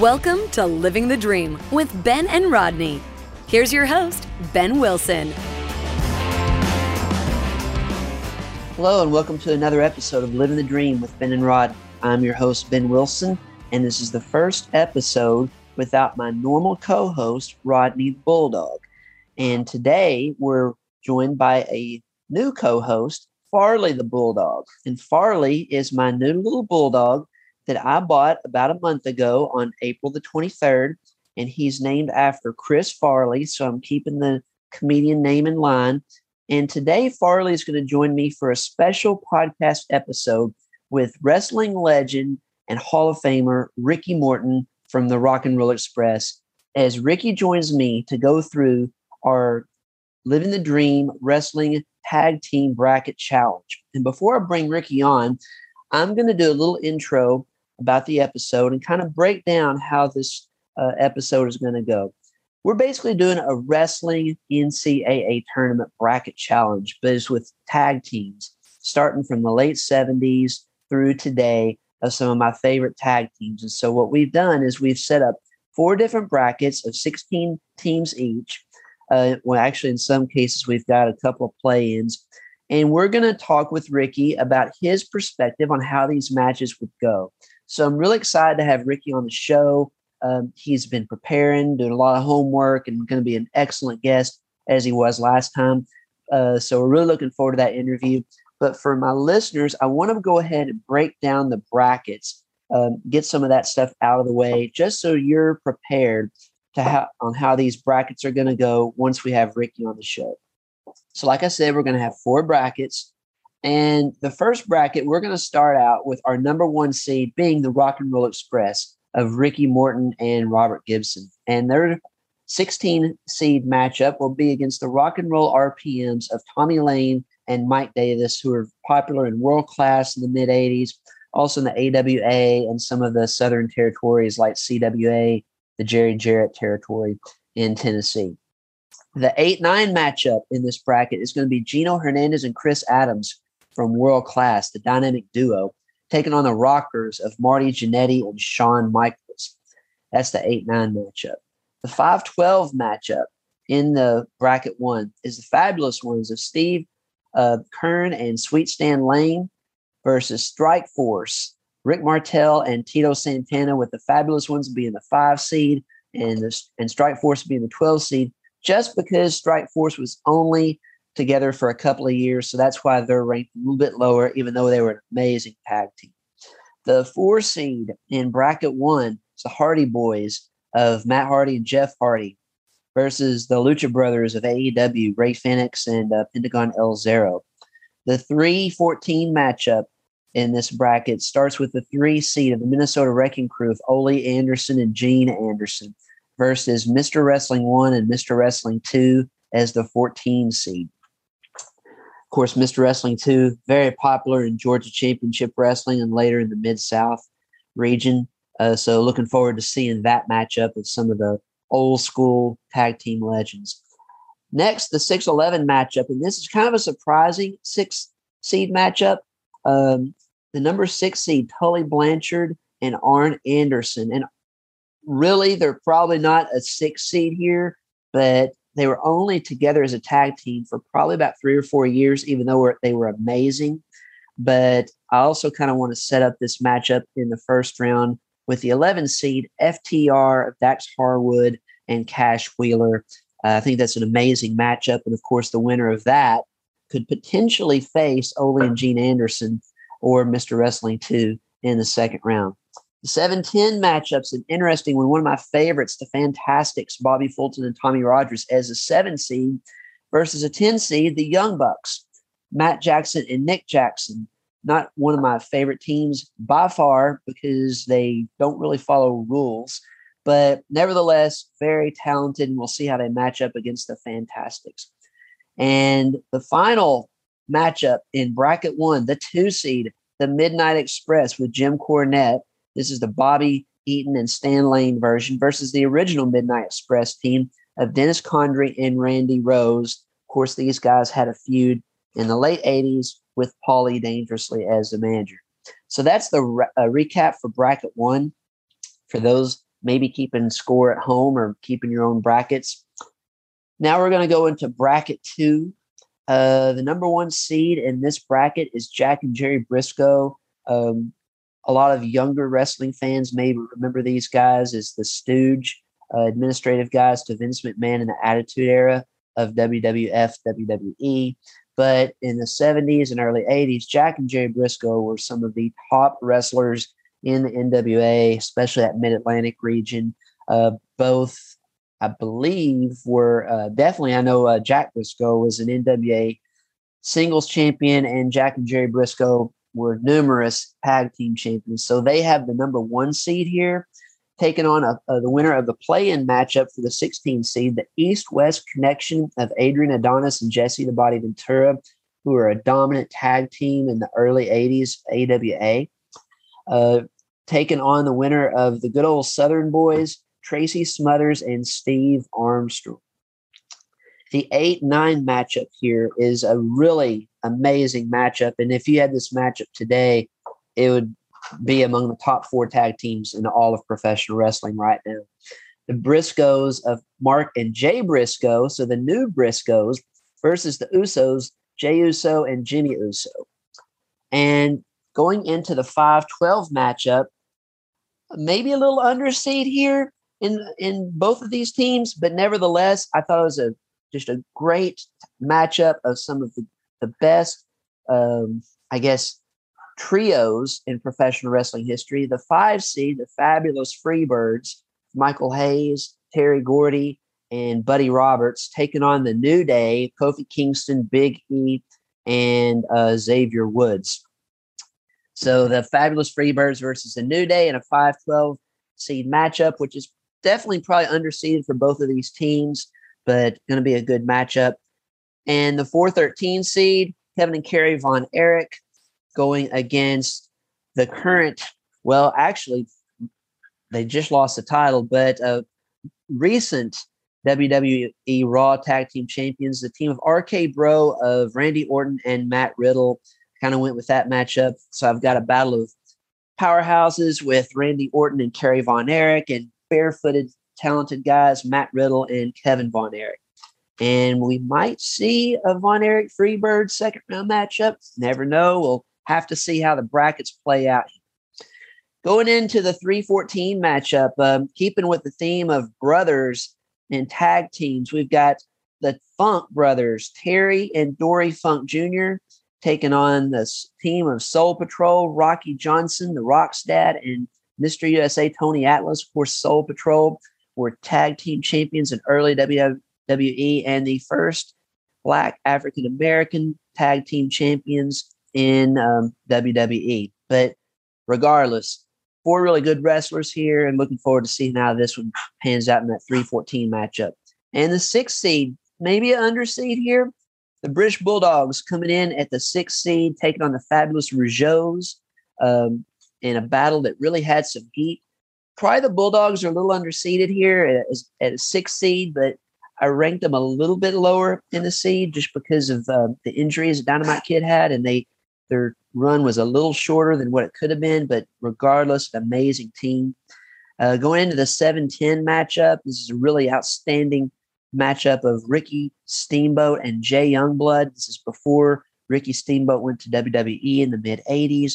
Welcome to Living the Dream with Ben and Rodney. Here's your host, Ben Wilson. Hello, and welcome to another episode of Living the Dream with Ben and Rod. I'm your host, Ben Wilson, and this is the first episode without my normal co host, Rodney Bulldog. And today we're joined by a new co host, Farley the Bulldog. And Farley is my new little bulldog that I bought about a month ago on April the 23rd. And he's named after Chris Farley. So I'm keeping the comedian name in line. And today, Farley is going to join me for a special podcast episode with wrestling legend and Hall of Famer Ricky Morton from the Rock and Roll Express as Ricky joins me to go through our Living the Dream Wrestling Tag Team Bracket Challenge. And before I bring Ricky on, I'm going to do a little intro about the episode and kind of break down how this uh, episode is going to go. We're basically doing a wrestling NCAA tournament bracket challenge, but it's with tag teams, starting from the late 70s through today of some of my favorite tag teams. And so what we've done is we've set up four different brackets of 16 teams each. Uh, well, actually, in some cases, we've got a couple of play ins. And we're going to talk with Ricky about his perspective on how these matches would go. So I'm really excited to have Ricky on the show. Um, he's been preparing, doing a lot of homework, and going to be an excellent guest as he was last time. Uh, so we're really looking forward to that interview. But for my listeners, I want to go ahead and break down the brackets, um, get some of that stuff out of the way, just so you're prepared to on how these brackets are going to go once we have Ricky on the show. So, like I said, we're going to have four brackets. And the first bracket, we're going to start out with our number one seed being the Rock and Roll Express of Ricky Morton and Robert Gibson. And their 16 seed matchup will be against the Rock and Roll RPMs of Tommy Lane and Mike Davis, who were popular in world class in the mid 80s, also in the AWA and some of the Southern territories like CWA, the Jerry Jarrett territory in Tennessee. The 8 9 matchup in this bracket is going to be Gino Hernandez and Chris Adams from World Class, the dynamic duo, taking on the Rockers of Marty Jannetty and Shawn Michaels. That's the 8 9 matchup. The 5 12 matchup in the bracket one is the fabulous ones of Steve uh, Keirn and Sweet Stan Lane versus Strike Force, Rick Martel and Tito Santana, with the fabulous ones being the five seed and the, and Strike Force being the 12 seed, just because Strike Force was only together for a couple of years. So that's why they're ranked a little bit lower, even though they were an amazing tag team. The four seed in bracket one is the Hardy Boys of Matt Hardy and Jeff Hardy versus the Lucha Brothers of AEW, Rey Fenix and uh, Pentagon El Zero. The 3 14 matchup in this bracket starts with the three seed of the Minnesota Wrecking Crew of Ole Anderson and Gene Anderson versus Mr. Wrestling 1 and Mr. Wrestling 2 as the 14 seed. Of course, Mr. Wrestling 2, very popular in Georgia Championship Wrestling and later in the Mid South region. Uh, so, looking forward to seeing that matchup with some of the old school tag team legends. Next, the 6 11 matchup. And this is kind of a surprising six seed matchup. Um, the number six seed, Tully Blanchard and Arn Anderson. And really, they're probably not a six seed here, but they were only together as a tag team for probably about three or four years, even though they were amazing. But I also kind of want to set up this matchup in the first round with the 11 seed FTR of Dax Harwood and Cash Wheeler. Uh, I think that's an amazing matchup. And of course, the winner of that could potentially face Ole and Gene Anderson or Mr. Wrestling 2 in the second round. The 7-10 matchup's an interesting one. One of my favorites, the Fantastics, Bobby Fulton and Tommy Rogers as a seven seed versus a 10 seed, the Young Bucks, Matt Jackson and Nick Jackson. Not one of my favorite teams by far because they don't really follow rules, but nevertheless, very talented. And we'll see how they match up against the Fantastics. And the final matchup in bracket one, the two seed, the Midnight Express with Jim Cornette this is the Bobby Eaton and Stan Lane version versus the original Midnight Express team of Dennis Condrey and Randy Rose. Of course, these guys had a feud in the late 80s with Paulie Dangerously as the manager. So that's the re- recap for bracket one. For those maybe keeping score at home or keeping your own brackets. Now we're going to go into bracket two. Uh, the number one seed in this bracket is Jack and Jerry Brisco. Um, a lot of younger wrestling fans may remember these guys as the Stooge uh, administrative guys to Vince McMahon in the Attitude Era of WWF, WWE. But in the 70s and early 80s, Jack and Jerry Brisco were some of the top wrestlers in the NWA, especially that Mid Atlantic region. Uh, both, I believe, were uh, definitely, I know uh, Jack Brisco was an NWA singles champion, and Jack and Jerry Brisco were numerous tag team champions. So they have the number one seed here, taking on a, a, the winner of the play in matchup for the 16 seed, the East West connection of Adrian Adonis and Jesse the Body Ventura, who are a dominant tag team in the early 80s AWA. Uh, taking on the winner of the good old Southern Boys, Tracy Smothers and Steve Armstrong. The 8 9 matchup here is a really amazing matchup. And if you had this matchup today, it would be among the top four tag teams in all of professional wrestling right now. The Briscoes of Mark and Jay Briscoe, so the new Briscoes versus the Usos, Jay Uso and Jimmy Uso. And going into the 5 12 matchup, maybe a little underseed here in in both of these teams, but nevertheless, I thought it was a just a great matchup of some of the, the best, um, I guess, trios in professional wrestling history. The five seed, the fabulous Freebirds, Michael Hayes, Terry Gordy, and Buddy Roberts, taking on the New Day, Kofi Kingston, Big E, and uh, Xavier Woods. So the fabulous Freebirds versus the New Day in a 5 12 seed matchup, which is definitely probably underseeded for both of these teams, but going to be a good matchup. And the 413 seed, Kevin and Kerry Von Erich going against the current, well, actually, they just lost the title, but uh, recent WWE Raw Tag Team Champions, the team of RK Bro of Randy Orton and Matt Riddle kind of went with that matchup. So I've got a battle of powerhouses with Randy Orton and Kerry Von Erich and barefooted talented guys, Matt Riddle and Kevin Von Erich. And we might see a Von Erich Freebird second round matchup. Never know. We'll have to see how the brackets play out. Going into the 314 matchup, um, keeping with the theme of brothers and tag teams, we've got the Funk brothers, Terry and Dory Funk Jr., taking on this team of Soul Patrol, Rocky Johnson, the Rock's dad, and Mr. USA Tony Atlas. Of course, Soul Patrol were tag team champions in early WWE and the first Black African American tag team champions in um, WWE. But regardless, four really good wrestlers here, and looking forward to seeing how this one pans out in that 314 matchup. And the sixth seed, maybe an underseed here, the British Bulldogs coming in at the sixth seed, taking on the fabulous Rougeaus um, in a battle that really had some heat. Probably the Bulldogs are a little underseeded here at, at a six seed, but I ranked them a little bit lower in the seed just because of uh, the injuries Dynamite Kid had, and they their run was a little shorter than what it could have been. But regardless, an amazing team. Uh, going into the 7-10 matchup, this is a really outstanding matchup of Ricky Steamboat and Jay Youngblood. This is before Ricky Steamboat went to WWE in the mid 80s.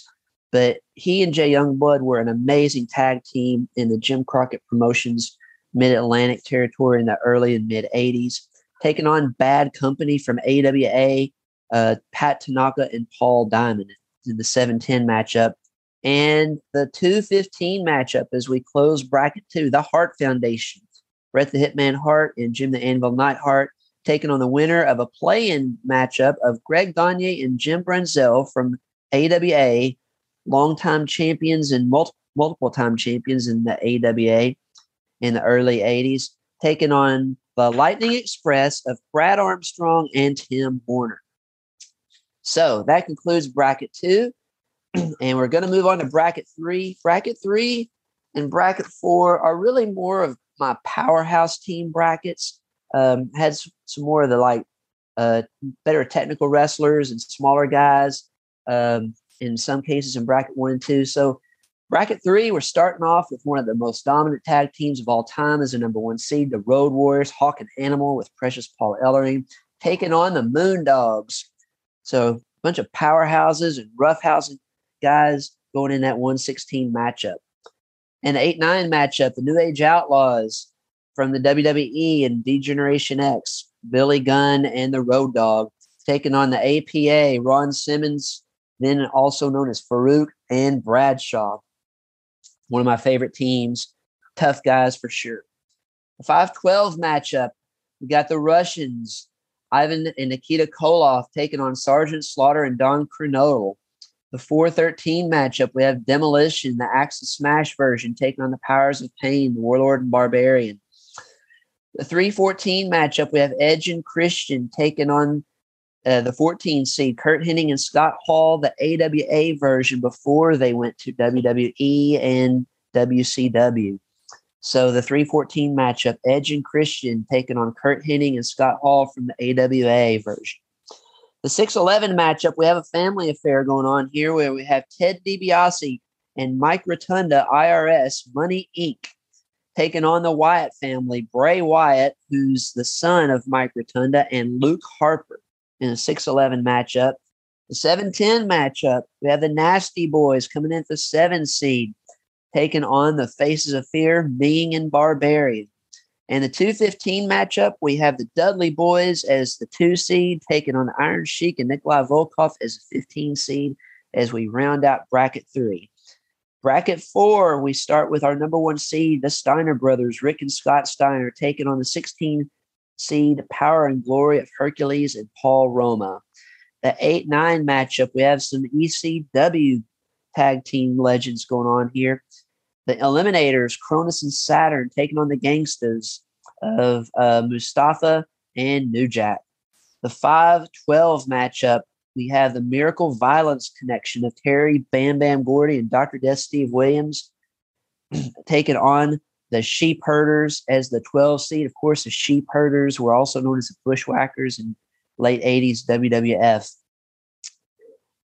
But he and Jay Youngblood were an amazing tag team in the Jim Crockett Promotions Mid Atlantic territory in the early and mid 80s, taking on Bad Company from AWA, uh, Pat Tanaka and Paul Diamond in the 710 matchup. And the 215 matchup as we close bracket two, the Hart Foundation Bret the Hitman Hart and Jim the Anvil Neidhart taking on the winner of a play-in matchup of Greg Gagne and Jim Brunzell from AWA, longtime champions and multiple multiple time champions in the AWA in the early 80s, taking on the Lightning Express of Brad Armstrong and Tim Horner. So that concludes bracket two. and we're going to move on to bracket three. Bracket three and bracket four are really more of my powerhouse team brackets. Um, had some more of the like uh, better technical wrestlers and smaller guys. Um, in some cases in bracket one and two. So Bracket three, we're starting off with one of the most dominant tag teams of all time as a number one seed, the Road Warriors, Hawk and Animal with Precious Paul Ellering, taking on the Moondogs. So a bunch of powerhouses and roughhousing guys going in that 116 matchup. And the 8 9 matchup, the New Age Outlaws from the WWE and D-Generation X, Billy Gunn and the Road Dog, taking on the APA, Ron Simmons, then also known as Farouk and Bradshaw. One of my favorite teams. Tough guys for sure. The 512 matchup, we got the Russians, Ivan and Nikita Koloff taking on Sergeant Slaughter and Don Kernodle. The 413 matchup, we have Demolition, the Axel Smash version, taking on the Powers of Pain, the Warlord and Barbarian. The 314 matchup, we have Edge and Christian taking on uh, the 14 seed, Curt Hennig and Scott Hall, the AWA version before they went to WWE and WCW. So the 314 matchup, Edge and Christian taking on Curt Hennig and Scott Hall from the AWA version. The 611 matchup, we have a family affair going on here where we have Ted DiBiase and Mike Rotunda, IRS, Money Inc., taking on the Wyatt family, Bray Wyatt, who's the son of Mike Rotunda, and Luke Harper in a 6'11 matchup. The 7'10 matchup, we have the Nasty Boys coming in the seven seed, taking on the Faces of Fear, Meng and Barbarian. And the 215 matchup, we have the Dudley Boys as the two seed, taking on the Iron Sheik and Nikolai Volkoff as a 15 seed as we round out bracket three. Bracket four, we start with our number one seed, the Steiner brothers, Rick and Scott Steiner, taking on the 16 seed Power and Glory of Hercules and Paul Roma. The 8 9 matchup, we have some ECW tag team legends going on here. The Eliminators, Kronus and Saturn, taking on the gangsters of uh, Mustafa and New Jack. The 5 12 matchup, we have the Miracle Violence connection of Terry Bam Bam Gordy and Dr. Death Steve Williams taking on the sheep herders as the 12 seed. Of course, the sheep herders were also known as the bushwhackers in late 80s WWF.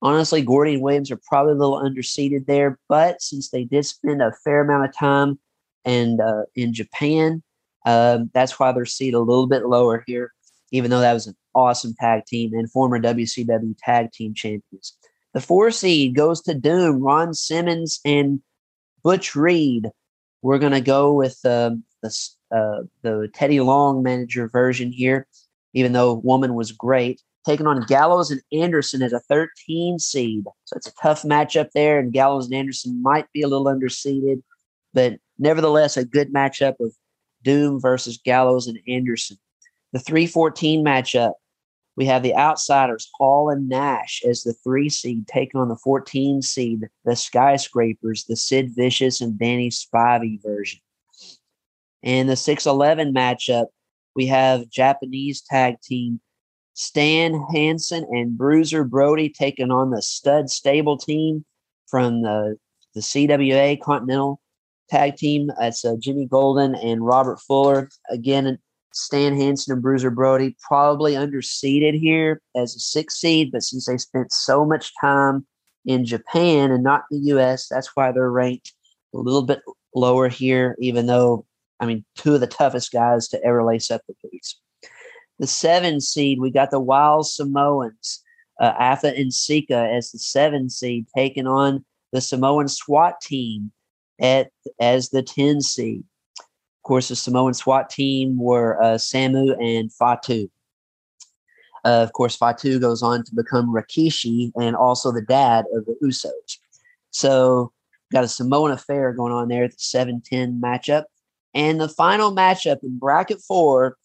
Honestly, Gordy and Williams are probably a little underseeded there, but since they did spend a fair amount of time and uh, in Japan, um, that's why they're seated a little bit lower here, even though that was an awesome tag team and former WCW tag team champions. The four seed goes to Doom, Ron Simmons and Butch Reed. We're going to go with uh, the, uh, the Teddy Long manager version here, even though Woman was great. Taking on Gallows and Anderson as a 13 seed. So it's a tough matchup there, and Gallows and Anderson might be a little underseeded, but nevertheless, a good matchup of Doom versus Gallows and Anderson. The 314 matchup, we have the outsiders, Hall and Nash, as the three seed, taking on the 14 seed, the Skyscrapers, the Sid Vicious and Danny Spivey version. And the 611 matchup, we have Japanese tag team Stan Hansen and Bruiser Brody taking on the Stud Stable team from the, the CWA Continental Tag Team. That's uh, Jimmy Golden and Robert Fuller. Again, Stan Hansen and Bruiser Brody probably underseeded here as a six seed, but since they spent so much time in Japan and not the US, that's why they're ranked a little bit lower here, even though, I mean, two of the toughest guys to ever lace up the boots. The seven seed, we got the Wild Samoans, uh, Afa and Sika as the seven seed, taking on the Samoan SWAT team at as the 10 seed. Of course, the Samoan SWAT team were uh, Samu and Fatu. Uh, of course, Fatu goes on to become Rikishi and also the dad of the Usos. So, got a Samoan affair going on there at the 7 10 matchup. And the final matchup in bracket four,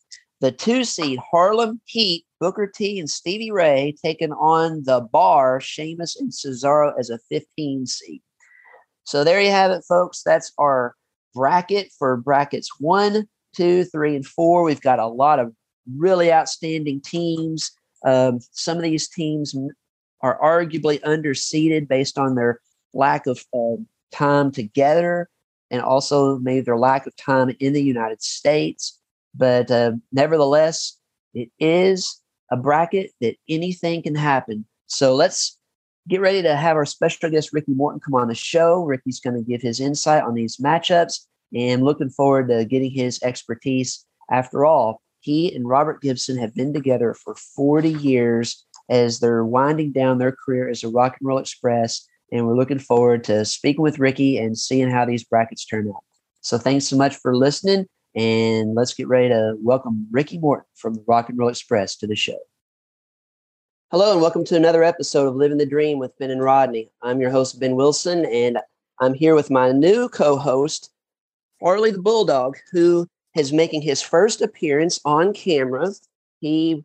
the two seed Harlem Heat, Booker T, and Stevie Ray taking on the bar, Sheamus and Cesaro as a 15 seed. So, there you have it, folks. That's our bracket for brackets one, two, three, and four. We've got a lot of really outstanding teams. Um, some of these teams are arguably underseeded based on their lack of uh, time together and also maybe their lack of time in the United States. But uh, nevertheless, it is a bracket that anything can happen. So let's get ready to have our special guest, Ricky Morton, come on the show. Ricky's going to give his insight on these matchups and looking forward to getting his expertise. After all, he and Robert Gibson have been together for 40 years as they're winding down their career as a Rock and Roll Express. And we're looking forward to speaking with Ricky and seeing how these brackets turn out. So thanks so much for listening. And let's get ready to welcome Ricky Morton from the Rock and Roll Express to the show. Hello, and welcome to another episode of Living the Dream with Ben and Rodney. I'm your host, Ben Wilson, and I'm here with my new co host, Farley the Bulldog, who is making his first appearance on camera. He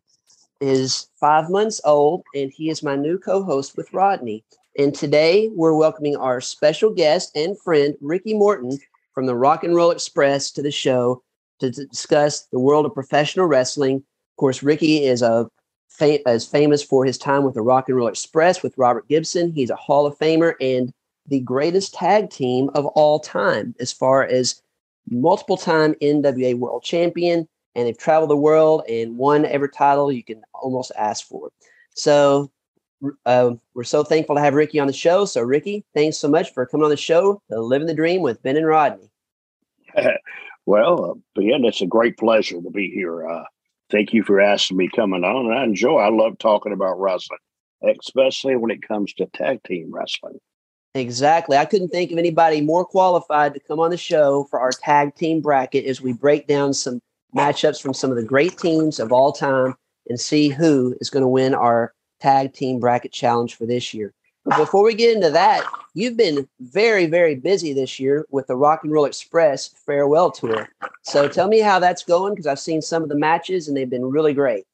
is five months old, and he is my new co host with Rodney. And today we're welcoming our special guest and friend, Ricky Morton, from the Rock and Roll Express to the show to discuss the world of professional wrestling. Of course, Ricky is a fam- is famous for his time with the Rock and Roll Express with Robert Gibson. He's a Hall of Famer and the greatest tag team of all time, as far as multiple time NWA World Champion. And they've traveled the world and won every title you can almost ask for. So uh, we're so thankful to have Ricky on the show. So, Ricky, thanks so much for coming on the show, Living the Dream with Ben and Rodney. well, uh, Ben, it's a great pleasure to be here. Uh, thank you for asking me coming on. I enjoy. I love talking about wrestling, especially when it comes to tag team wrestling. Exactly. I couldn't think of anybody more qualified to come on the show for our tag team bracket as we break down some matchups from some of the great teams of all time and see who is going to win our tag team bracket challenge for this year. But before we get into that, you've been very, very busy this year with the Rock and Roll Express farewell tour. So tell me how that's going because I've seen some of the matches and they've been really great.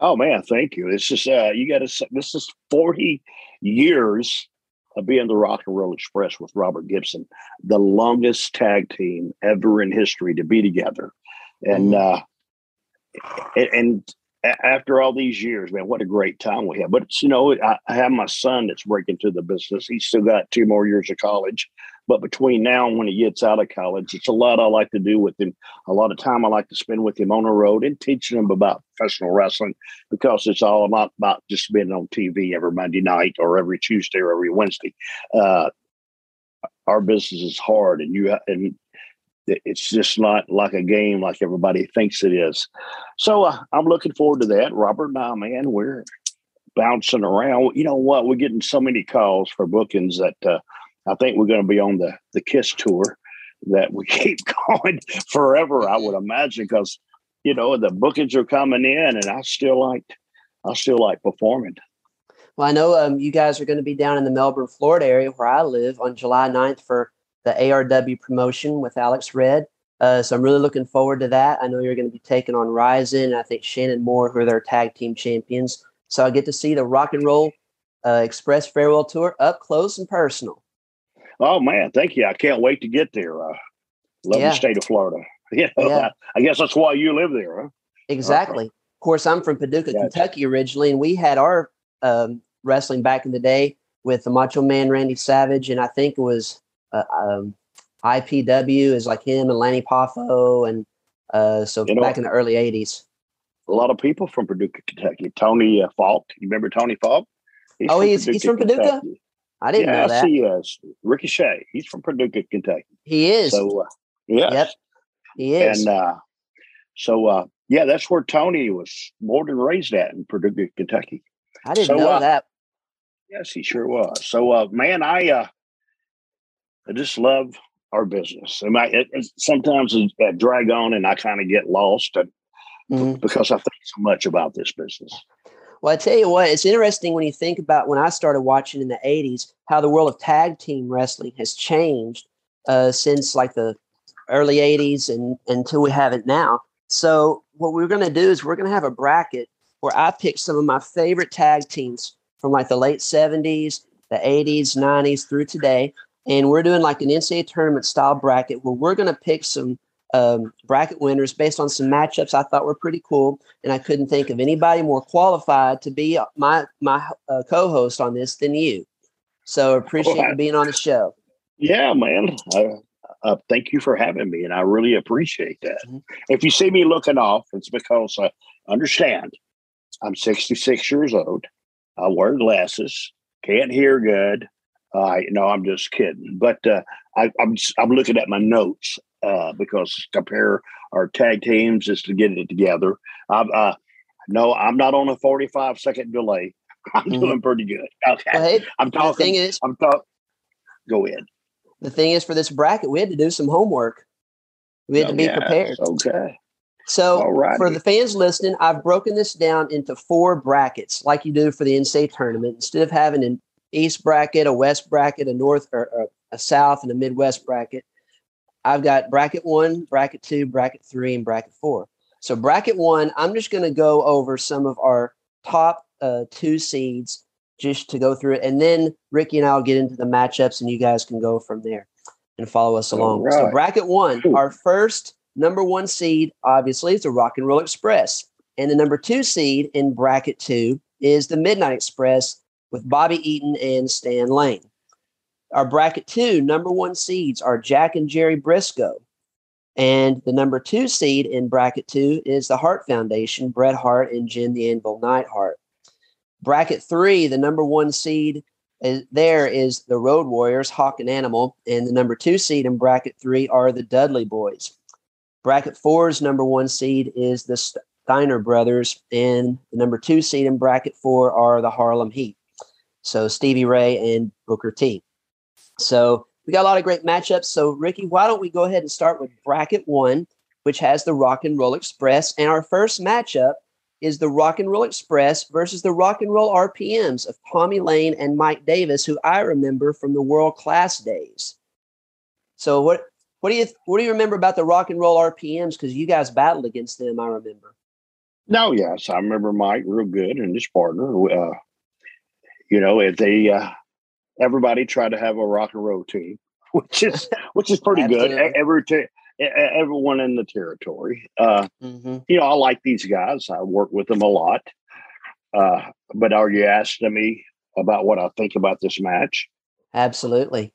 Oh man, thank you. This is uh, you got to. This is forty years of being the Rock and Roll Express with Robert Gibson, the longest tag team ever in history to be together, and mm-hmm. uh, and after all these years, man, what a great time we have. But you know, I, I have my son that's breaking to the business. He's still got two more years of college. But between now and when he gets out of college, it's a lot I like to do with him. A lot of time I like to spend with him on the road and teaching him about professional wrestling because it's all not about just being on TV every Monday night or every Tuesday or every Wednesday. Uh, our business is hard, and you and it's just not like a game like everybody thinks it is. So uh, I'm looking forward to that. Robert and I, man, we're bouncing around. You know what? We're getting so many calls for bookings that uh, I think we're going to be on the the Kiss tour that we keep going forever. I would imagine because you know the bookings are coming in, and I still like I still like performing. Well, I know um, you guys are going to be down in the Melbourne, Florida area where I live on July 9th for the ARW promotion with Alex Red. Uh, so I'm really looking forward to that. I know you're going to be taking on Ryzen. I think Shannon Moore, who are their tag team champions. So I get to see the Rock and Roll uh, Express Farewell Tour up close and personal. Oh man, thank you! I can't wait to get there. Uh, love yeah. the state of Florida. Yeah, yeah. I, guess that's why you live there, huh? Exactly. Of course, I'm from Paducah, gotcha. Kentucky originally, and we had our um, wrestling back in the day with the Macho Man Randy Savage, and I think it was uh, um, IPW is like him and Lanny Poffo, and uh, so you know, back in the early '80s. A lot of people from Paducah, Kentucky. Tony uh, Falk, you remember Tony Falk? He's oh, he's Paducah, he's from Paducah. Kentucky. I didn't yes, know that. he is. Ricochet. He's from Paducah, Kentucky. He is. So, uh, yeah. Yep. He is. And uh, so, uh, yeah, that's where Tony was born and raised at in Paducah, Kentucky. I didn't so, know uh, that. Yes, he sure was. So, uh, man, I uh, I just love our business. And I, it, it, sometimes I drag on and I kind of get lost and, mm-hmm. because I think so much about this business. Well, I tell you what, it's interesting when you think about when I started watching in the 80s, how the world of tag team wrestling has changed uh, since like the early 80s and until we have it now. So, what we're going to do is we're going to have a bracket where I pick some of my favorite tag teams from like the late 70s, the 80s, 90s through today and we're doing like an NCAA tournament style bracket where we're going to pick some um, bracket winners based on some matchups I thought were pretty cool, and I couldn't think of anybody more qualified to be my my uh, co-host on this than you. So appreciate well, you being on the show. Yeah, man. uh, thank you for having me, and I really appreciate that. Mm-hmm. If you see me looking off, it's because I understand I'm 66 years old. I wear glasses. can't hear good. Uh, no, I'm just kidding. But uh, I, I'm I'm looking at my notes uh, because compare our tag teams is to get it together. I'm, uh, no, I'm not on a 45 second delay. I'm mm-hmm. doing pretty good. Okay, well, hey, I'm talking. The thing is, I'm talking. Go ahead. The thing is, for this bracket, we had to do some homework. We had oh, to be prepared. Okay. So for the fans listening, I've broken this down into four brackets, like you do for the NCAA tournament. Instead of having an East bracket, a West bracket, a North or, or a South, and a Midwest bracket, I've got bracket one, bracket two, bracket three, and bracket four. So bracket one, I'm just going to go over some of our top uh, two seeds just to go through it, and then Ricky and I'll get into the matchups, and you guys can go from there and follow us along. Right. So bracket one, our first number one seed, obviously, is the Rock and Roll Express. And the number two seed in bracket two is the Midnight Express with Bobby Eaton and Stan Lane. Our bracket two, number one seeds are Jack and Jerry Brisco. And the number two seed in bracket two is the Hart Foundation, Bret Hart and Jim the Anvil Neidhart. Bracket three, the number one seed is, there is the Road Warriors, Hawk and Animal. And the number two seed in bracket three are the Dudley Boys. Bracket four's number one seed is the Steiner brothers, and the number two seed in bracket four are the Harlem Heat. So Stevie Ray and Booker T. So we got a lot of great matchups. So Ricky, why don't we go ahead and start with bracket one, which has the Rock and Roll Express, and our first matchup is the Rock and Roll Express versus the Rock and Roll RPMs of Tommy Lane and Mike Davis, who I remember from the world class days. So what what do you what do you remember about the rock and roll RPMs? Because you guys battled against them, I remember. No, yes, I remember Mike real good and his partner. Uh, you know, if they uh, everybody tried to have a rock and roll team, which is which is pretty good. Every t- everyone in the territory. Uh, mm-hmm. You know, I like these guys. I work with them a lot. Uh, but are you asking me about what I think about this match? Absolutely.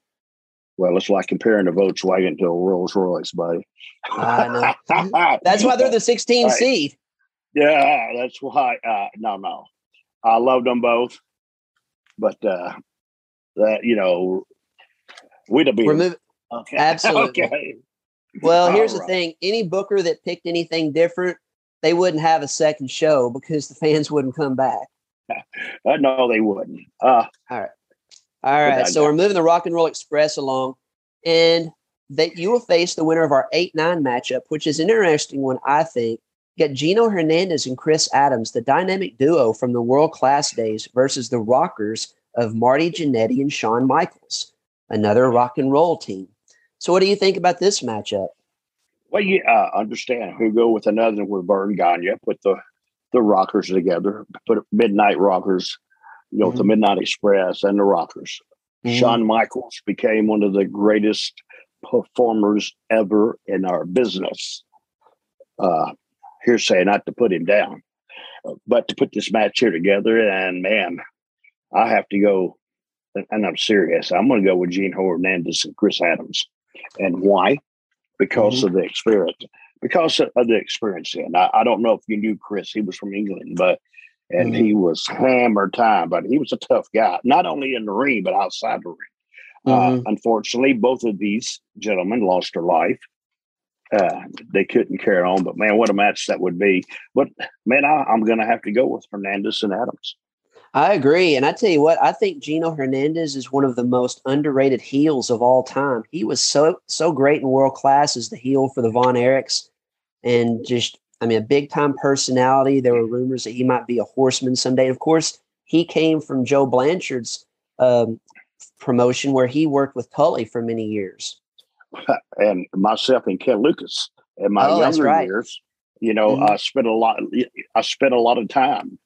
Well, it's like comparing a Volkswagen to a Rolls Royce, buddy. I know. that's why they're the 16 right. seed. Yeah, that's why. Uh, no, no, I love them both, but uh, that you know, we'd have been okay. Absolutely. okay. Well, here's right. the thing: any booker that picked anything different, they wouldn't have a second show because the fans wouldn't come back. uh, no, they wouldn't. Uh, All right. All right, so we're moving the Rock and Roll Express along, and that you will face the winner of our eight nine matchup, which is an interesting one, I think. You got Gino Hernandez and Chris Adams, the dynamic duo from the world class days, versus the Rockers of Marty Jannetty and Shawn Michaels, another rock and roll team. So, what do you think about this matchup? Well, you uh, understand who go with another with Verne Gagne, put the the Rockers together, put Midnight Rockers you know, mm-hmm. the Midnight Express and the Rockers. Mm-hmm. Shawn Michaels became one of the greatest performers ever in our business. Uh, hearsay, not to put him down, but to put this match here together. And man, I have to go, and I'm serious. I'm going to go with Gino Hernandez and Chris Adams. And why? Because mm-hmm. of the experience. Because of the experience. And I, I, don't know if you knew Chris. He was from England, but and mm-hmm. he was hammer time, but he was a tough guy, not only in the ring, but outside the ring. Uh, mm-hmm. Uh, unfortunately, both of these gentlemen lost their life. Uh, they couldn't carry on, but man, what a match that would be. But man, I, I'm going to have to go with Hernandez and Adams. I agree. And I tell you what, I think Gino Hernandez is one of the most underrated heels of all time. He was so, so great in world class as the heel for the Von Erichs and just I mean, a big time personality. There were rumors that he might be a horseman someday. And of course, he came from Joe Blanchard's um, promotion where he worked with Tully for many years. And myself and Ken Lucas in my oh, younger right. years, you know, mm-hmm. I spent a lot. I spent a lot of time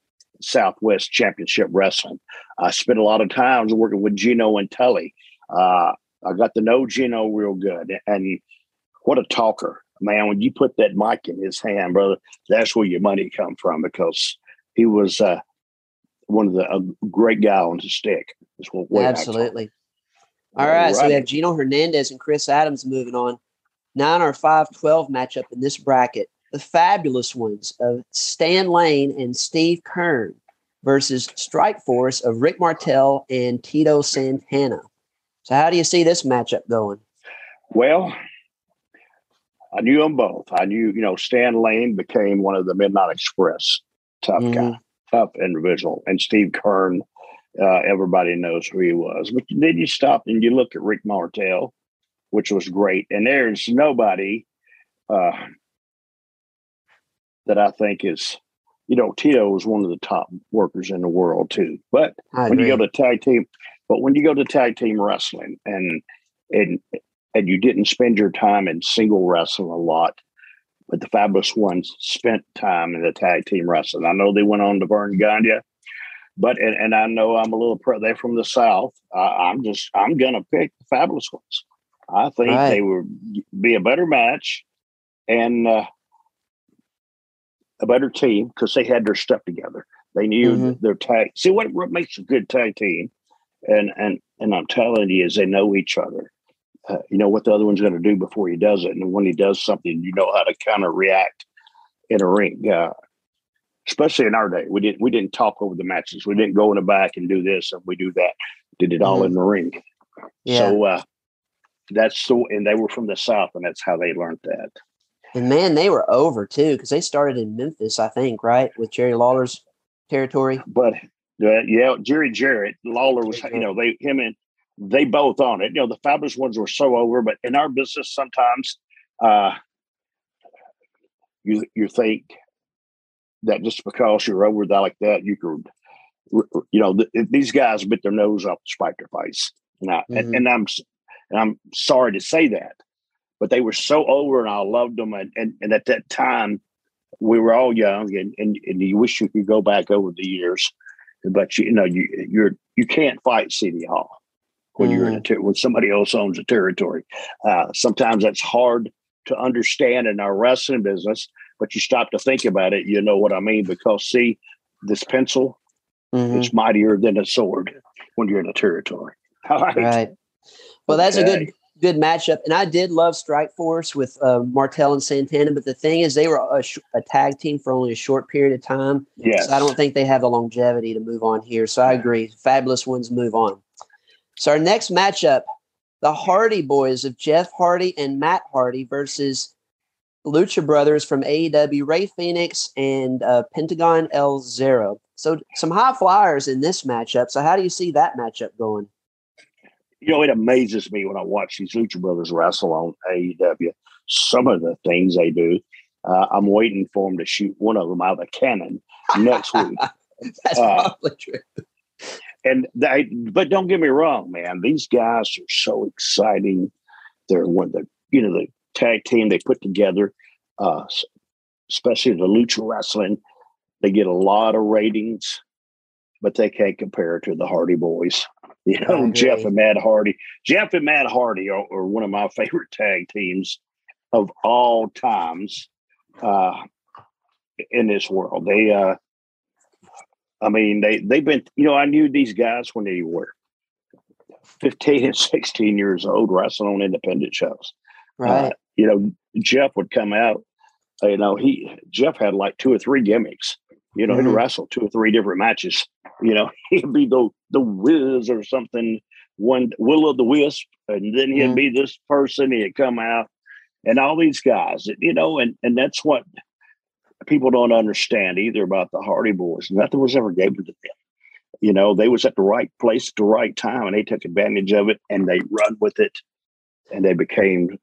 Southwest Championship Wrestling. I spent a lot of times working with Gino and Tully. Uh, I got to know Gino real good, and what a talker! man, when you put that mic in his hand, brother, that's where your money come from because he was uh, one of the a great guy on the stick. Absolutely. All right, right, so we have Gino Hernandez and Chris Adams moving on. Now in our 5-12 matchup in this bracket, the fabulous ones of Stan Lane and Steve Keirn versus Strike Force of Rick Martel and Tito Santana. So, how do you see this matchup going? Well, I knew them both. I knew, you know, Stan Lane became one of the Midnight Express tough mm-hmm. guy, tough individual, and Steve Keirn. Uh, everybody knows who he was. But then you stop and you look at Rick Martel, which was great, and there's nobody uh, that I think is, you know, Tito was one of the top workers in the world too. But when you go to tag team, but when you go to tag team wrestling and and and you didn't spend your time in single wrestling a lot, but the Fabulous Ones spent time in the tag team wrestling. I know they went on to Verne Gagne, but and, and I know I'm a little pro. They're from the South. I, am just I'm gonna pick the Fabulous Ones. I think right. they would be a better match and uh, a better team because they had their stuff together. They knew mm-hmm. their tag. See what what makes a good tag team, and and and I'm telling you is they know each other. Uh, you know what the other one's going to do before he does it, and when he does something, you know how to kind of react in a ring. Uh, especially in our day, we didn't we didn't talk over the matches. We didn't go in the back and do this and we do that. Did it all mm-hmm. in the ring. Yeah. So uh, that's so, and they were from the south, and that's how they learned that. And man, they were over too because they started in Memphis, I think, right, with Jerry Lawler's territory. But uh, yeah, Jerry Jarrett, Lawler was, you know, they him and they both on it. You know, the fabulous ones were so over, but in our business, sometimes uh, you you think that just because you're over there like that, you could, you know, th- these guys bit their nose off to spite their face. Now, mm-hmm. and, and I'm and I'm sorry to say that, but they were so over and I loved them. And, and, and at that time, we were all young and, and, and you wish you could go back over the years, but you, you know, you, you're, you can't fight City Hall when mm. you're in a, mm. ter- when somebody else owns a territory. Uh, sometimes that's hard to understand in our wrestling business, but you stop to think about it. You know what I mean? Because see, this pencil mm-hmm. is mightier than a sword when you're in a territory. All right. Right. Well, that's okay. a good good matchup. And I did love Strike Force with uh, Martel and Santana, but the thing is, they were a, sh- a, tag team for only a short period of time. Yes. So I don't think they have the longevity to move on here. So I agree. Fabulous ones move on. So our next matchup, the Hardy Boys of Jeff Hardy and Matt Hardy versus Lucha Brothers from AEW, Rey Fenix, and uh, Pentagon El Zero. So some high flyers in this matchup. So how do you see that matchup going? you know, it amazes me when I watch these Lucha Brothers wrestle on AEW. Some of the things they do. Uh, I'm waiting for them to shoot one of them out of a cannon next week. That's uh, probably true. And they, but don't get me wrong, man. These guys are so exciting. They're one of the, you know, the tag team they put together, uh, especially the lucha wrestling. They get a lot of ratings, but they can't compare to the Hardy Boys. You know, Jeff and Matt Hardy. Jeff and Matt Hardy are, are, one of my favorite tag teams of all times uh, in this world. They, uh, I mean, they they've been. You know, I knew these guys when they were fifteen and sixteen years old, wrestling on independent shows. Right. Uh, you know, Jeff would come out. You know, he Jeff had like two or three gimmicks. You know, mm-hmm. he'd wrestle two or three different matches. You know, he'd be the the whiz or something, one will of the wisp, and then he'd mm-hmm. be this person, he'd come out, and all these guys, you know, and and that's what people don't understand either about the Hardy Boys. Nothing was ever given to them. You know, they was at the right place at the right time, and they took advantage of it, and they run with it, and they became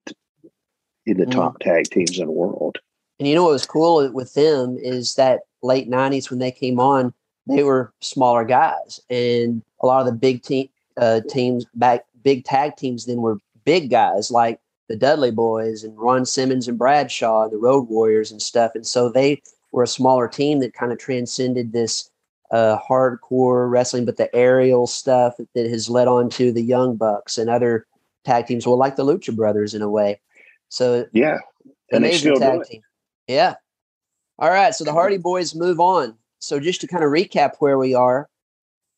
in the mm-hmm. top tag teams in the world. And you know what was cool with them is that late '90s when they came on, they were smaller guys, and a lot of the big team uh, teams back, big tag teams then were big guys like the Dudley Boys and Ron Simmons and Bradshaw and the Road Warriors and stuff. And so they were a smaller team that kind of transcended this uh, hardcore wrestling, but the aerial stuff that has led on to the Young Bucks and other tag teams, well, like the Lucha Brothers in a way. So yeah, and amazing tag team. Yeah. All right. So the Hardy Boys move on. So just to kind of recap where we are,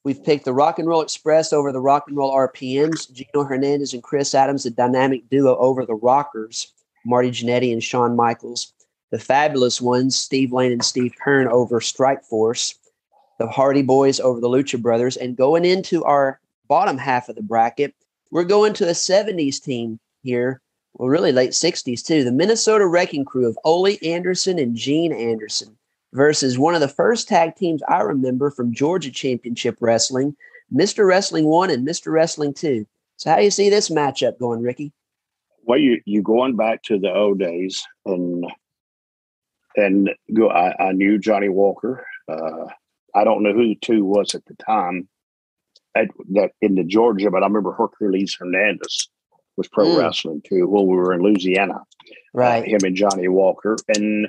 we've picked the Rock and Roll Express over the Rock and Roll RPMs, Gino Hernandez and Chris Adams, the dynamic duo over the Rockers, Marty Jannetty and Shawn Michaels. The fabulous ones, Steve Lane and Steve Keirn over Strike Force. the Hardy Boys over the Lucha Brothers. And going into our bottom half of the bracket, we're going to a 70s team here. Well, really late 60s too. The Minnesota Wrecking Crew of Ole Anderson and Gene Anderson versus one of the first tag teams I remember from Georgia Championship Wrestling, Mr. Wrestling 1 and Mr. Wrestling 2. So how do you see this matchup going, Ricky? Well, you you going back to the old days, and and go. I, I knew Johnny Walker. Uh, I don't know who the two was at the time at, that in the Georgia, but I remember Hercules Hernandez was pro mm. wrestling too. When we were in Louisiana, right? Uh, him and Johnny Walker, and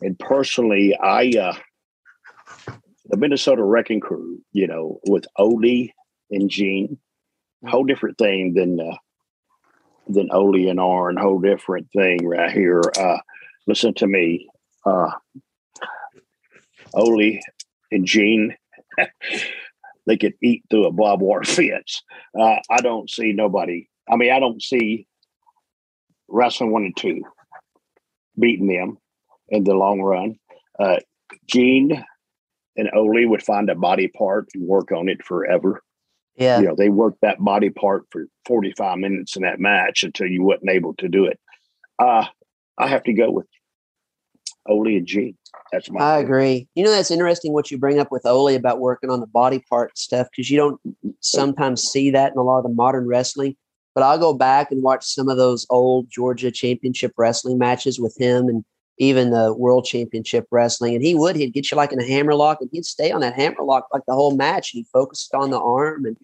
and personally, I uh, the Minnesota Wrecking Crew, you know, with Ole and Gene, mm. whole different thing than. Uh, than Ole and Arn, whole different thing right here. Uh, listen to me, uh, Ole and Gene. they could eat through a barbed wire fence. Uh, I don't see nobody. I mean, I don't see wrestling one and two beating them in the long run. Uh, Gene and Ole would find a body part and work on it forever. Yeah. You know, they worked that body part for 45 minutes in that match until you wasn't able to do it. Uh, I have to go with Ole and Gene. That's my. I agree. You know, that's interesting what you bring up with Ole about working on the body part stuff because you don't sometimes see that in a lot of the modern wrestling. But I'll go back and watch some of those old Georgia Championship Wrestling matches with him and even the World Championship Wrestling. And he would, he'd get you like in a hammerlock and he'd stay on that hammerlock like the whole match. And he focused on the arm and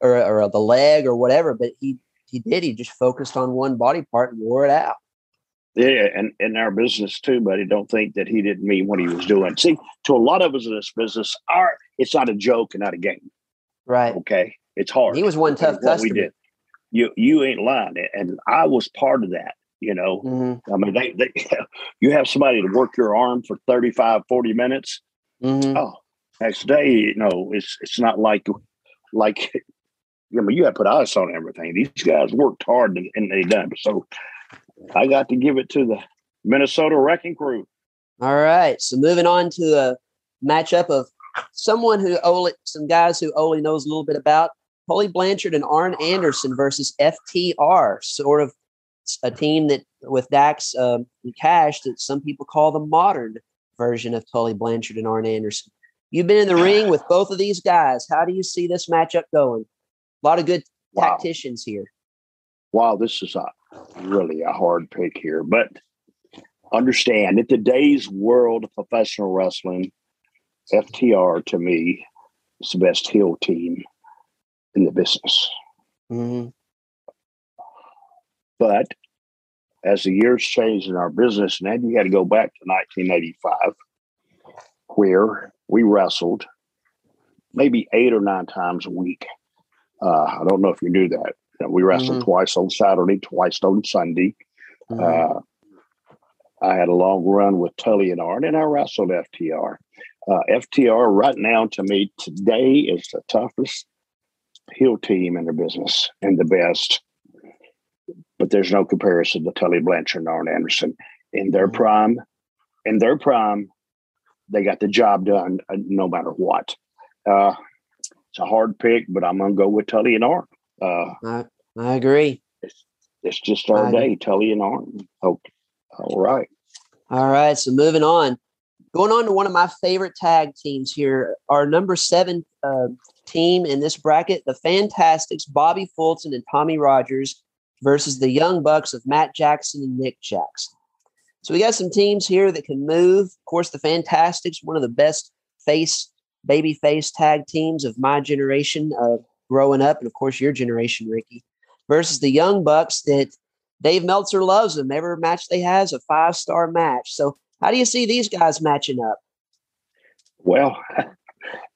or, or the leg or whatever. But he he did. He just focused on one body part and wore it out. Yeah, and in our business too, buddy. Don't think that he didn't mean what he was doing. See, to a lot of us in this business, our it's not a joke and not a game. Right. Okay. It's hard. He was one tough customer. We did. You you ain't lying, and I was part of that. You know, mm-hmm. I mean, they, they you have somebody to work your arm for 35, 40 minutes. Mm-hmm. Oh, next day, you know, it's it's not like like I mean, you have to put ice on everything. These guys worked hard and, and they done. So I got to give it to the Minnesota Wrecking Crew. All right. So moving on to a matchup of someone who Ole, some guys who Ole knows a little bit about. Tully Blanchard and Arn Anderson versus FTR, sort of a team that with Dax um, and Cash that some people call the modern version of Tully Blanchard and Arn Anderson. You've been in the ring with both of these guys. How do you see this matchup going? A lot of good wow. tacticians here. Wow, this is a, really a hard pick here, but understand in today's world of professional wrestling, FTR to me is the best heel team in the business. Mm-hmm. But as the years changed in our business, and then you got to go back to 1985, where we wrestled maybe eight or nine times a week. Uh, I don't know if you knew that. We wrestled mm-hmm. twice on Saturday, twice on Sunday. Mm-hmm. Uh, I had a long run with Tully and Arn, and I wrestled FTR. Uh, FTR right now to me today is the toughest heel team in their business and the best. But there's no comparison to Tully Blanchard and Arn Anderson in their mm-hmm. prime. In their prime, they got the job done uh, no matter what. Uh, it's a hard pick, but I'm going to go with Tully and Arn. Uh, I, I agree. It's, it's just our I day, agree. Tully and Arn. Okay. All right. All right. So moving on. Going on to one of my favorite tag teams here, our number seven uh, team in this bracket, the Fantastics, Bobby Fulton and Tommy Rogers versus the Young Bucks of Matt Jackson and Nick Jackson. So we got some teams here that can move. Of course, the Fantastics, one of the best face baby face tag teams of my generation of growing up, and of course your generation, Ricky, versus the Young Bucks that Dave Meltzer loves them. Every match they has a five star match. So how do you see these guys matching up? Well,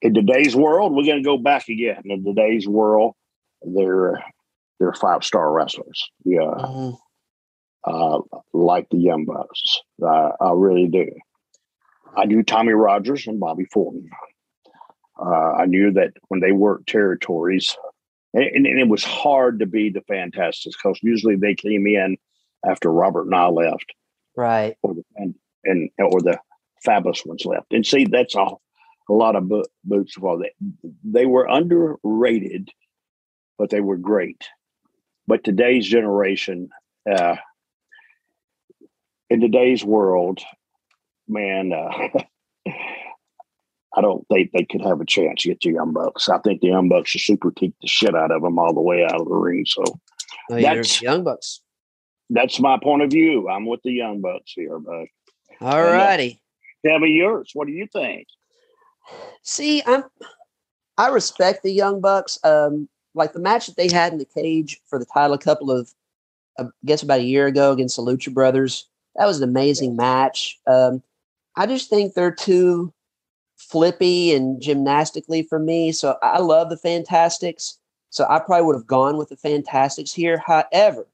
in today's world, we're going to go back again. In today's world, they're they're five star wrestlers. Yeah, mm-hmm. uh, like the Young Bucks. Uh, I really do. I knew Tommy Rogers and Bobby Fulton. Uh, I knew that when they worked territories, and, and, it was hard to be the Fantastics because usually they came in after Robert and I left, right, or the, and and or the Fabulous ones left. And see, that's all. A lot of bo- boots for they they were underrated, but they were great. But today's generation, uh, in today's world, man, uh, I don't think they could have a chance against the Young Bucks. I think the Young Bucks should super kick the shit out of them all the way out of the ring. So Oh, that's Young Bucks. That's my point of view. I'm with the Young Bucks here, but all righty. Tell me yours. What do you think? See, I'm I respect the Young Bucks. Um, like the match that they had in the cage for the title a couple of I guess about a year ago against the Lucha Brothers. That was an amazing match. Um, I just think they're too flippy and gymnastically for me. So I love the Fantastics. So I probably would have gone with the Fantastics here. However,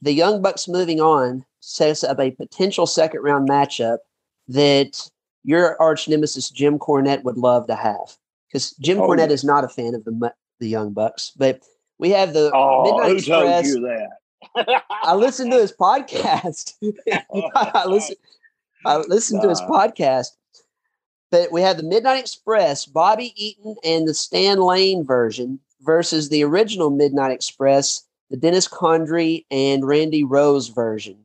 the Young Bucks moving on sets up a potential second round matchup that your arch nemesis Jim Cornette would love to have because Jim oh, Cornette yeah. is not a fan of the the Young Bucks, but we have the oh, Midnight Express. Told you that? I listened to his podcast. I listened. I listened to his podcast. But we have the Midnight Express, Bobby Eaton and the Stan Lane version versus the original Midnight Express, the Dennis Condrey and Randy Rose version.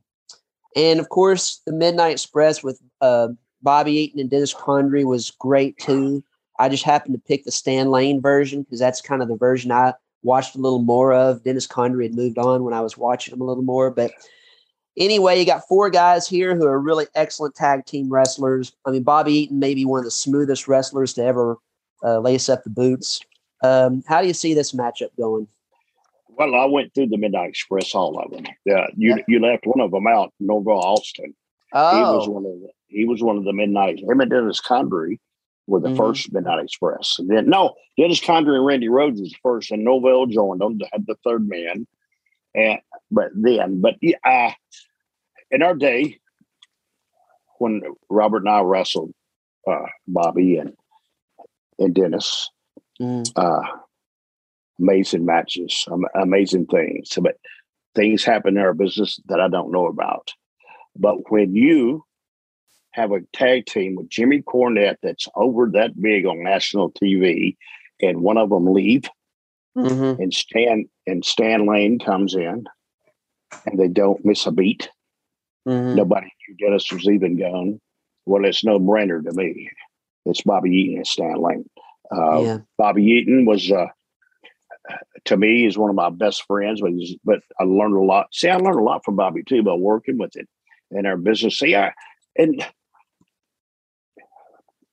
And of course, the Midnight Express with uh, Bobby Eaton and Dennis Condrey was great too. I just happened to pick the Stan Lane version because that's kind of the version I watched a little more of. Dennis Condrey had moved on when I was watching him a little more. But anyway, you got four guys here who are really excellent tag team wrestlers. I mean, Bobby Eaton may be one of the smoothest wrestlers to ever uh, lace up the boots. Um, how do you see this matchup going? Well, I went through the Midnight Express, all of them. Yeah, you yeah. you left one of them out, Norvell Austin. Oh, he was one of the he was one of the Midnight. Him and Dennis Condrey were the mm-hmm. first Midnight Express. And then no, Dennis Condrey and Randy Rose was first, and Norvell joined them have the third man. And but then, but uh, in our day, when Robert and I wrestled, uh, Bobby and and Dennis, mm. uh, amazing matches, amazing things. But things happen in our business that I don't know about. But when you have a tag team with Jimmy Cornette that's over that big on national TV, and one of them leave, mm-hmm. and Stan and Stan Lane comes in, and they don't miss a beat. Mm-hmm. Nobody knew Dennis was even gone. Well, it's no brainer to me. It's Bobby Eaton and Stan Lane. Uh, yeah. Bobby Eaton was uh, to me is one of my best friends, but but I learned a lot. See, I learned a lot from Bobby too by working with it in our business. See, I and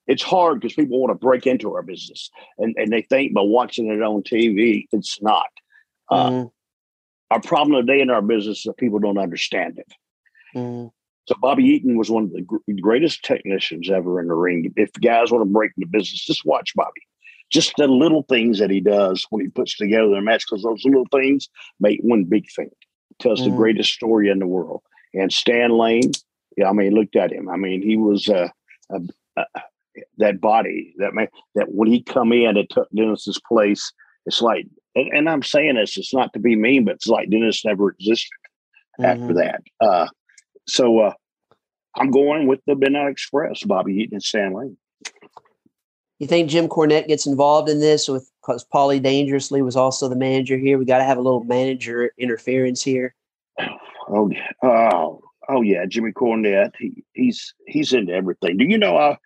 it's hard because people want to break into our business and, and they think by watching it on TV, it's not. Uh, mm-hmm. Our problem today in our business is that people don't understand it. Mm-hmm. So Bobby Eaton was one of the gr- greatest technicians ever in the ring. If guys want to break into business, just watch Bobby just the little things that he does when he puts together their match, because those little things make one big thing. tells mm-hmm. the greatest story in the world. And Stan Lane, yeah, I mean, looked at him. I mean, he was uh, uh, that body that man that when he come in and took Dennis's place, it's like, and, and, I'm saying this, it's not to be mean, but it's like Dennis never existed mm-hmm. after that. Uh, so uh, I'm going with the Midnight Express, Bobby Eaton and Stan Lane. You think Jim Cornette gets involved in this with because Paulie Dangerously was also the manager here? We got to have a little manager interference here. Oh, oh, oh yeah, Jimmy Cornette. He, he's he's into everything. Do you know? I,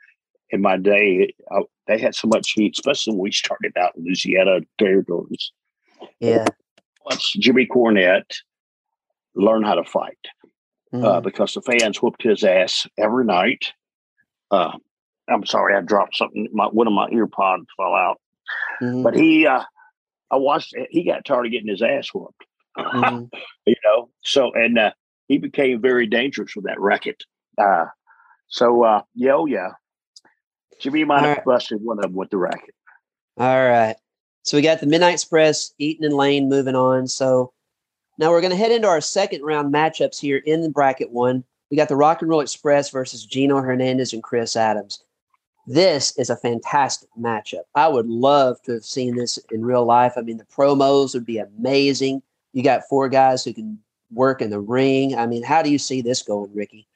in my day, I, they had so much heat, especially when we started out in Louisiana territories. Yeah. Once Jimmy Cornette learned how to fight, uh, mm-hmm. uh, because the fans whooped his ass every night. Uh, I'm sorry, I dropped something. My one of my ear pods fell out. Mm-hmm. But he, uh, I watched. He got tired of getting his ass whooped. Mm-hmm. you know, so and uh, he became very dangerous with that racket. Uh, so uh, yeah, oh yeah, Jimmy might have right. busted one of them with the racket. All right. So we got the Midnight Express, Eaton and Lane moving on. So now we're going to head into our second round matchups here in the bracket one. We got the Rock and Roll Express versus Gino Hernandez and Chris Adams. This is a fantastic matchup. I would love to have seen this in real life. I mean, the promos would be amazing. You got four guys who can work in the ring. I mean, how do you see this going, Ricky?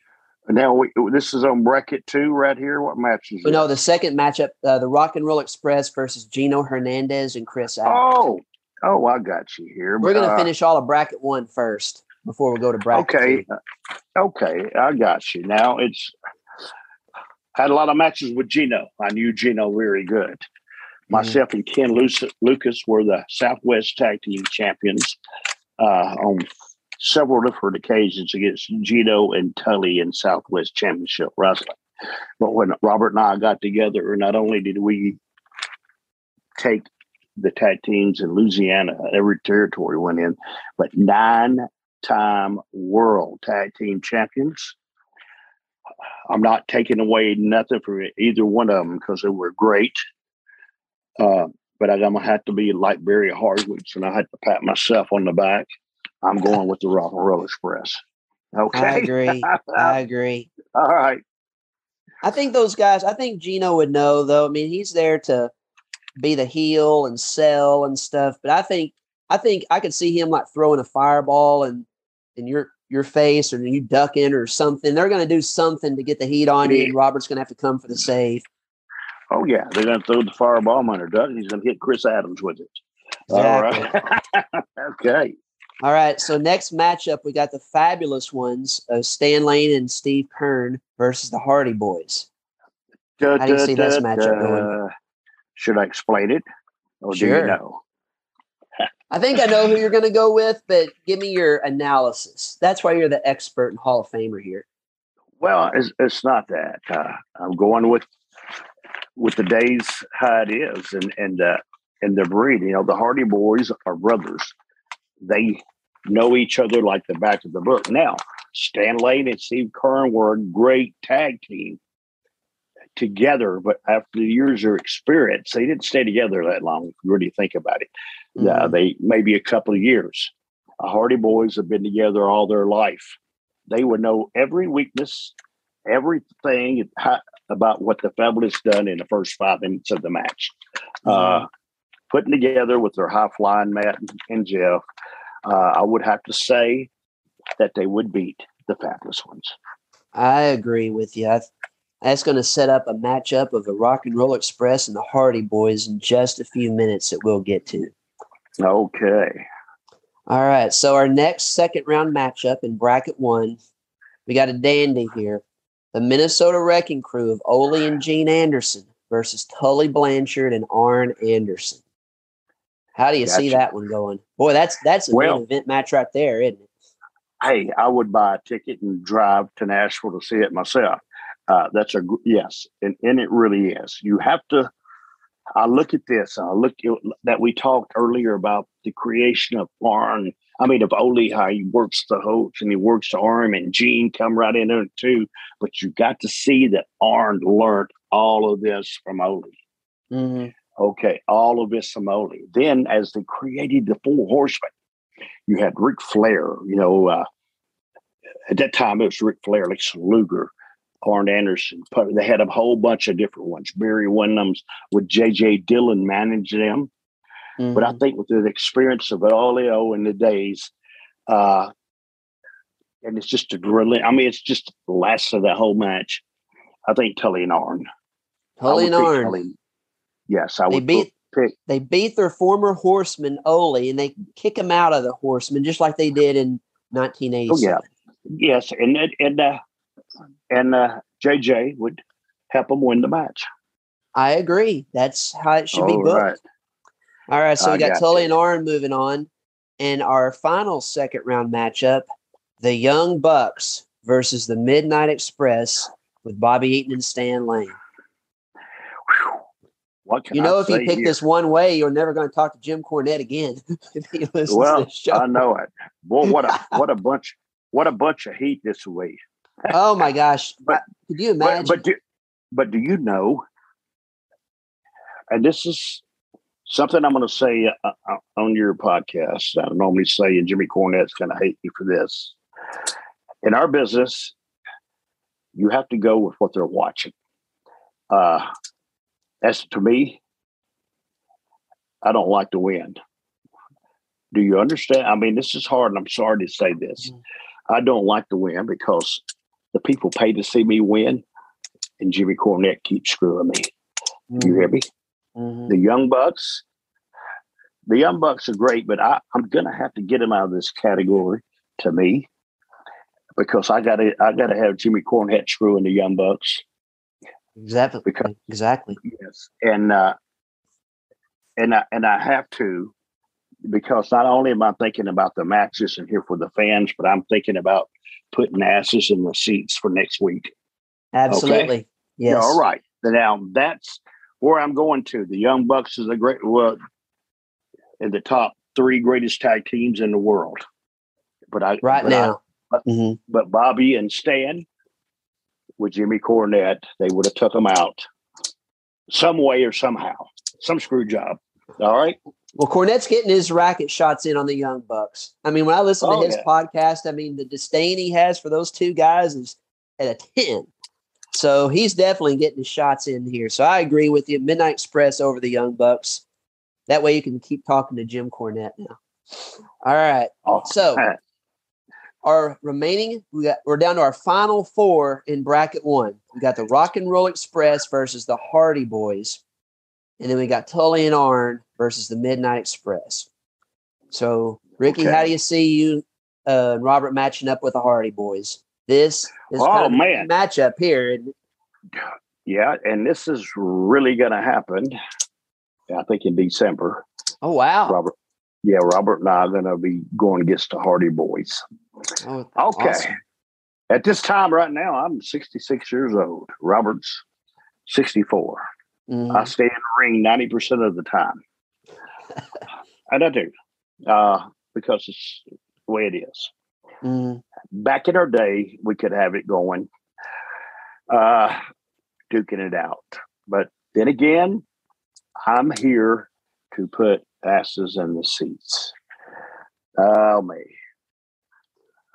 Now we, this is on bracket two right here. What match is no, the second matchup, uh, the Rock and Roll Express versus Gino Hernandez and Chris Adams. Oh, oh, I got you here. We're going to uh, finish all of bracket one first before we go to bracket. Okay, two. okay, I got you. Now it's had a lot of matches with Gino. I knew Gino very good. Myself mm-hmm. and Ken Lucas were the Southwest Tag Team Champions uh, on several different occasions against Gino and Tully in Southwest Championship Wrestling. But when Robert and I got together, not only did we take the tag teams in Louisiana, every territory went in, but nine time world tag team champions. I'm not taking away nothing from either one of them because they were great. Uh, but I'm gonna have to be like Barry Horowitz, and I had to pat myself on the back I'm going with the Rock and Roll Express. Okay. I agree. I agree. All right. I think those guys, I think Gino would know though. I mean, he's there to be the heel and sell and stuff. But I think I think I could see him like throwing a fireball and in your your face or you ducking or something. They're gonna do something to get the heat on you, and Robert's gonna have to come for the save. Oh yeah, they're gonna throw the fireball under Duck. and He's gonna hit Chris Adams with it. Exactly. All right. okay. All right. So next matchup, we got the fabulous ones of Stan Lane and Steve Keirn versus the Hardy Boys. Da, How do you da, see da, this matchup going? Should I explain it, or sure. do you know? I think I know who you're going to go with, but give me your analysis. That's why you're the expert and Hall of Famer here. Well, it's, it's not that. Uh, I'm going with with the days how it is, and and uh, and the breed. You know, the Hardy Boys are brothers. They know each other like the back of the book. Now, Stan Lane and Steve Keirn were a great tag team together, but after the years of experience, they didn't stay together that long. If you really think about it, mm-hmm. uh, they maybe a couple of years. The Hardy Boys have been together all their life. They would know every weakness, everything about what the Fabulous done in the first five minutes of the match. Mm-hmm. Uh, putting together with their high flying Matt and Jeff, uh, I would have to say that they would beat the Fabulous ones. I agree with you. I, that's going to set up a matchup of the Rock and Roll Express and the Hardy Boys in just a few minutes that we'll get to. Okay. All right. So our next second round matchup in bracket one, we got a dandy here. The Minnesota Wrecking Crew of Ole and Gene Anderson versus Tully Blanchard and Arn Anderson. How do you gotcha. see that one going? Boy, that's that's a well, event match right there, isn't it? Hey, I would buy a ticket and drive to Nashville to see it myself. Uh, that's a yes, and, and it really is. You have to. I look at this. I look at, that we talked earlier about the creation of Arn. I mean, of Ole, how he works the host and he works the arm, and Gene come right in there too. But you got to see that Arn learned all of this from Ole. Mm-hmm. Okay, all of this Ole. Then, as they created the Four Horsemen, you had Ric Flair. You know, uh, at that time it was Ric Flair, Lex Luger, Arn Anderson. They had a whole bunch of different ones. Barry Windham's with J.J. Dillon managed them. Mm-hmm. But I mm-hmm. think with the experience of it all in the days, uh, and it's just a drilling. I mean, it's just the last of that whole match. I think Tully and Arn. Tully and Arn. Yes, I they would beat, pick. They beat their former horseman Ole, and they kick him out of the horseman just like they did in 1987. Oh yeah, yes, and and uh, and uh, JJ would help them win the match. I agree. That's how it should All be booked. Right. All right, so we got, got Tully you. and Arn moving on, and our final second round matchup: the Young Bucks versus the Midnight Express with Bobby Eaton and Stan Lane. You know, I if you pick here? this one way, you're never going to talk to Jim Cornette again. if he listens well, to the show. I know it. Boy, what a what a bunch what a bunch of heat this week. oh my gosh! But, Could you imagine? But, but do, but do you know? And this is something I'm going to say uh, uh, on your podcast. I normally say, and Jimmy Cornette's going to hate me for this. In our business, you have to go with what they're watching. Uh, as to me, I don't like to win. Do you understand? I mean, this is hard, and I'm sorry to say this. Mm. I don't like to win because the people pay to see me win, and Jimmy Cornette keeps screwing me. You hear me? Mhm. The Young Bucks, the Young Bucks are great, but I, I'm gonna have to get them out of this category to me because I gotta I gotta have Jimmy Cornette screwing the Young Bucks. Exactly. Because- exactly. Yes, and uh, and I and I have to because not only am I thinking about the matches and here for the fans, but I'm thinking about putting asses in the seats for next week. Absolutely. Yeah, Yes. all right. Now that's where I'm going to. The Young Bucks is a great well in the top three greatest tag teams in the world. But I Right but I- now. Mhm. but Bobby and Stan with Jimmy Cornette, they would have took him out some way or somehow, some screw job. All right. Well, Cornette's getting his racket shots in on the Young Bucks. I mean, when I listen Oh, to his yeah. podcast, I mean, the disdain he has for those two guys is at a 10. So he's definitely getting his shots in here. So I agree with you. Midnight Express over the Young Bucks. That way you can keep talking to Jim Cornette now. All right. Oh, So our remaining, we got we're down to our final four in bracket one. We got the Rock and Roll Express versus the Hardy Boys, and then we got Tully and Arn versus the Midnight Express. So, Ricky, Okay. how do you see you uh, and Robert matching up with the Hardy Boys? This is Oh, kind of a man. matchup here. Yeah, and this is really going to happen. I think in December. oh wow, Robert, yeah, Robert and I are going to be going against the Hardy Boys. Oh, Okay. awesome. At this time, right now, I'm 66 years old. Robert's 64. Mhm. I stay in the ring 90% of the time. and I do, uh, because it's the way it is. Mhm. Back in our day, we could have it going, uh, duking it out. But then again, I'm here to put asses in the seats. Oh, me.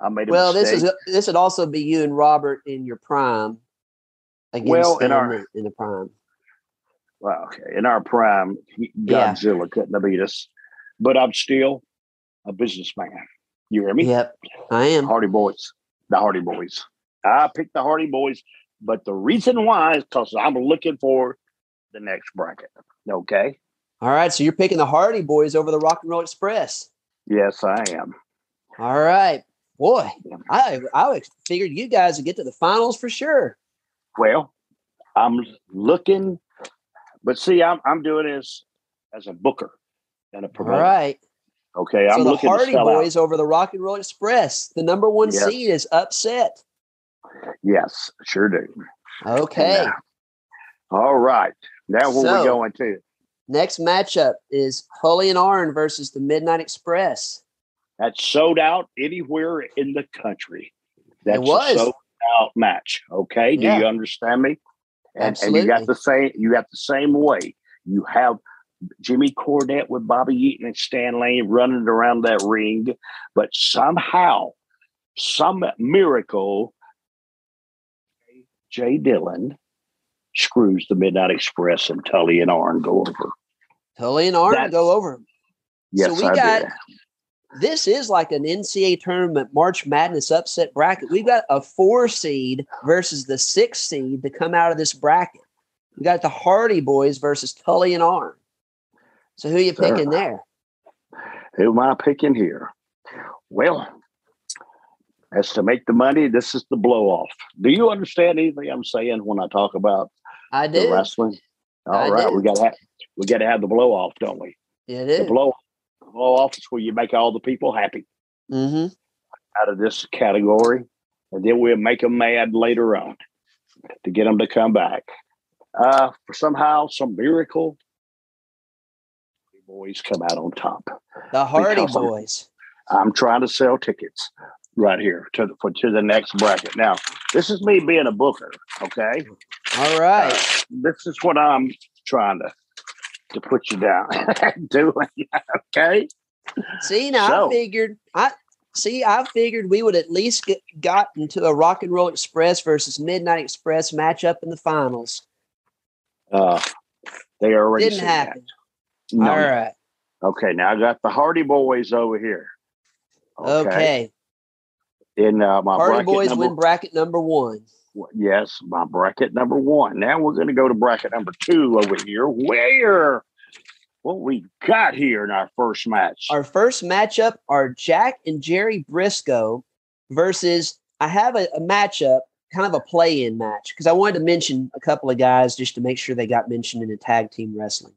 I made a Well, this is this would also be you and Robert in your prime. Against Well, in our- in, the prime. Well, okay. In our prime, he- Yeah. Godzilla couldn't have beat us, but I'm still a businessman. You hear me? Yep, I am. Hardy Boys, the Hardy Boys. I picked the Hardy Boys, but the reason why is because I'm looking for the next bracket. Okay. All right, so you're picking the Hardy Boys over the Rock and Roll Express. Yes, I am. All right, boy, I I figured you guys would get to the finals for sure. Well, I'm looking, but see, I'm I'm doing this as a booker and a All promoter. right, Okay, so I'm the looking Hardy to sell Boys over the Rock and Roll Express. The number one Yes. seed is upset. Yes, sure do. Okay, all right. Now where So- we going to? next matchup is Tully and Arn versus the Midnight Express. That's sold out anywhere in the country. That's was. a sold out match. Okay, do you understand me? And, and you got the same. You got the same way. You have Jimmy Cornette with Bobby Eaton and Stan Lane running around that ring, but somehow, some miracle, Jay Dillon screws the Midnight Express and Tully and Arn go over. Tully and Arn That's- go over. Yes, we I got- did. This is like an NCAA tournament March Madness upset bracket. We've got a four seed versus the six seed to come out of this bracket. We got the Hardy Boys versus Tully and Arn. So who you Sure. picking there? Who am I picking here? Well, as to make the money, this is the blow off. Do you understand anything I'm saying when I talk about I the do. wrestling? I All right, do. we got to have we got to have the blow off, don't we? It The blow blow off is where you make all the people happy Mm-hmm. out of this category, and then we'll make them mad later on to get them to come back. Uh, for somehow, some miracle, the boys come out on top. The Hardy Because I'm- Boys. I'm trying to sell tickets right here to the for, to the next bracket. Now, this is me being a booker. Okay, All right. Uh, this is what I'm trying to to put you down doing. okay, See, now so- I figured I see. I figured we would at least get gotten to a Rock and Roll Express versus Midnight Express matchup in the finals. uh, they already Didn't happen. No, All right. Okay, now I got the Hardy Boys over here. Okay. in uh, my Hardy Boys number, win bracket number one. Yes, my bracket number one. Now we're going to go to bracket number two over here. Where what we got here in our first match? Our first matchup are Jack and Jerry Brisco versus. I have a, a matchup, kind of a play-in match, because I wanted to mention a couple of guys just to make sure they got mentioned in a tag team wrestling.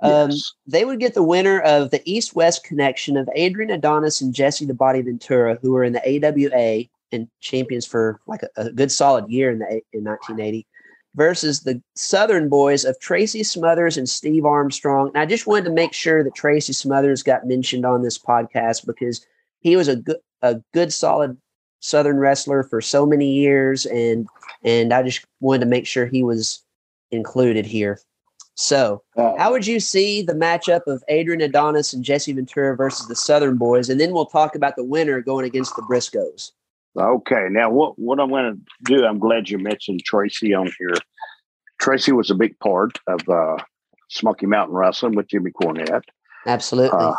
Um, Yes. they would get the winner of the East West connection of Adrian Adonis and Jesse the Body Ventura, who are in the AWA and champions for like a, a good solid year in the in 1980, versus the Southern boys of Tracy Smothers and Steve Armstrong. And I just wanted to make sure that Tracy Smothers got mentioned on this podcast because he was a good a good solid Southern wrestler for so many years, and and I just wanted to make sure he was included here. So. Uh, How would you see the matchup of Adrian Adonis and Jesse Ventura versus the Southern Boys? And then we'll talk about the winner going against the Briscos. Okay, now what what I'm going to do? I'm glad you mentioned Tracy on here. Tracy was a big part of uh, Smoky Mountain Wrestling with Jimmy Cornette. Absolutely. Uh,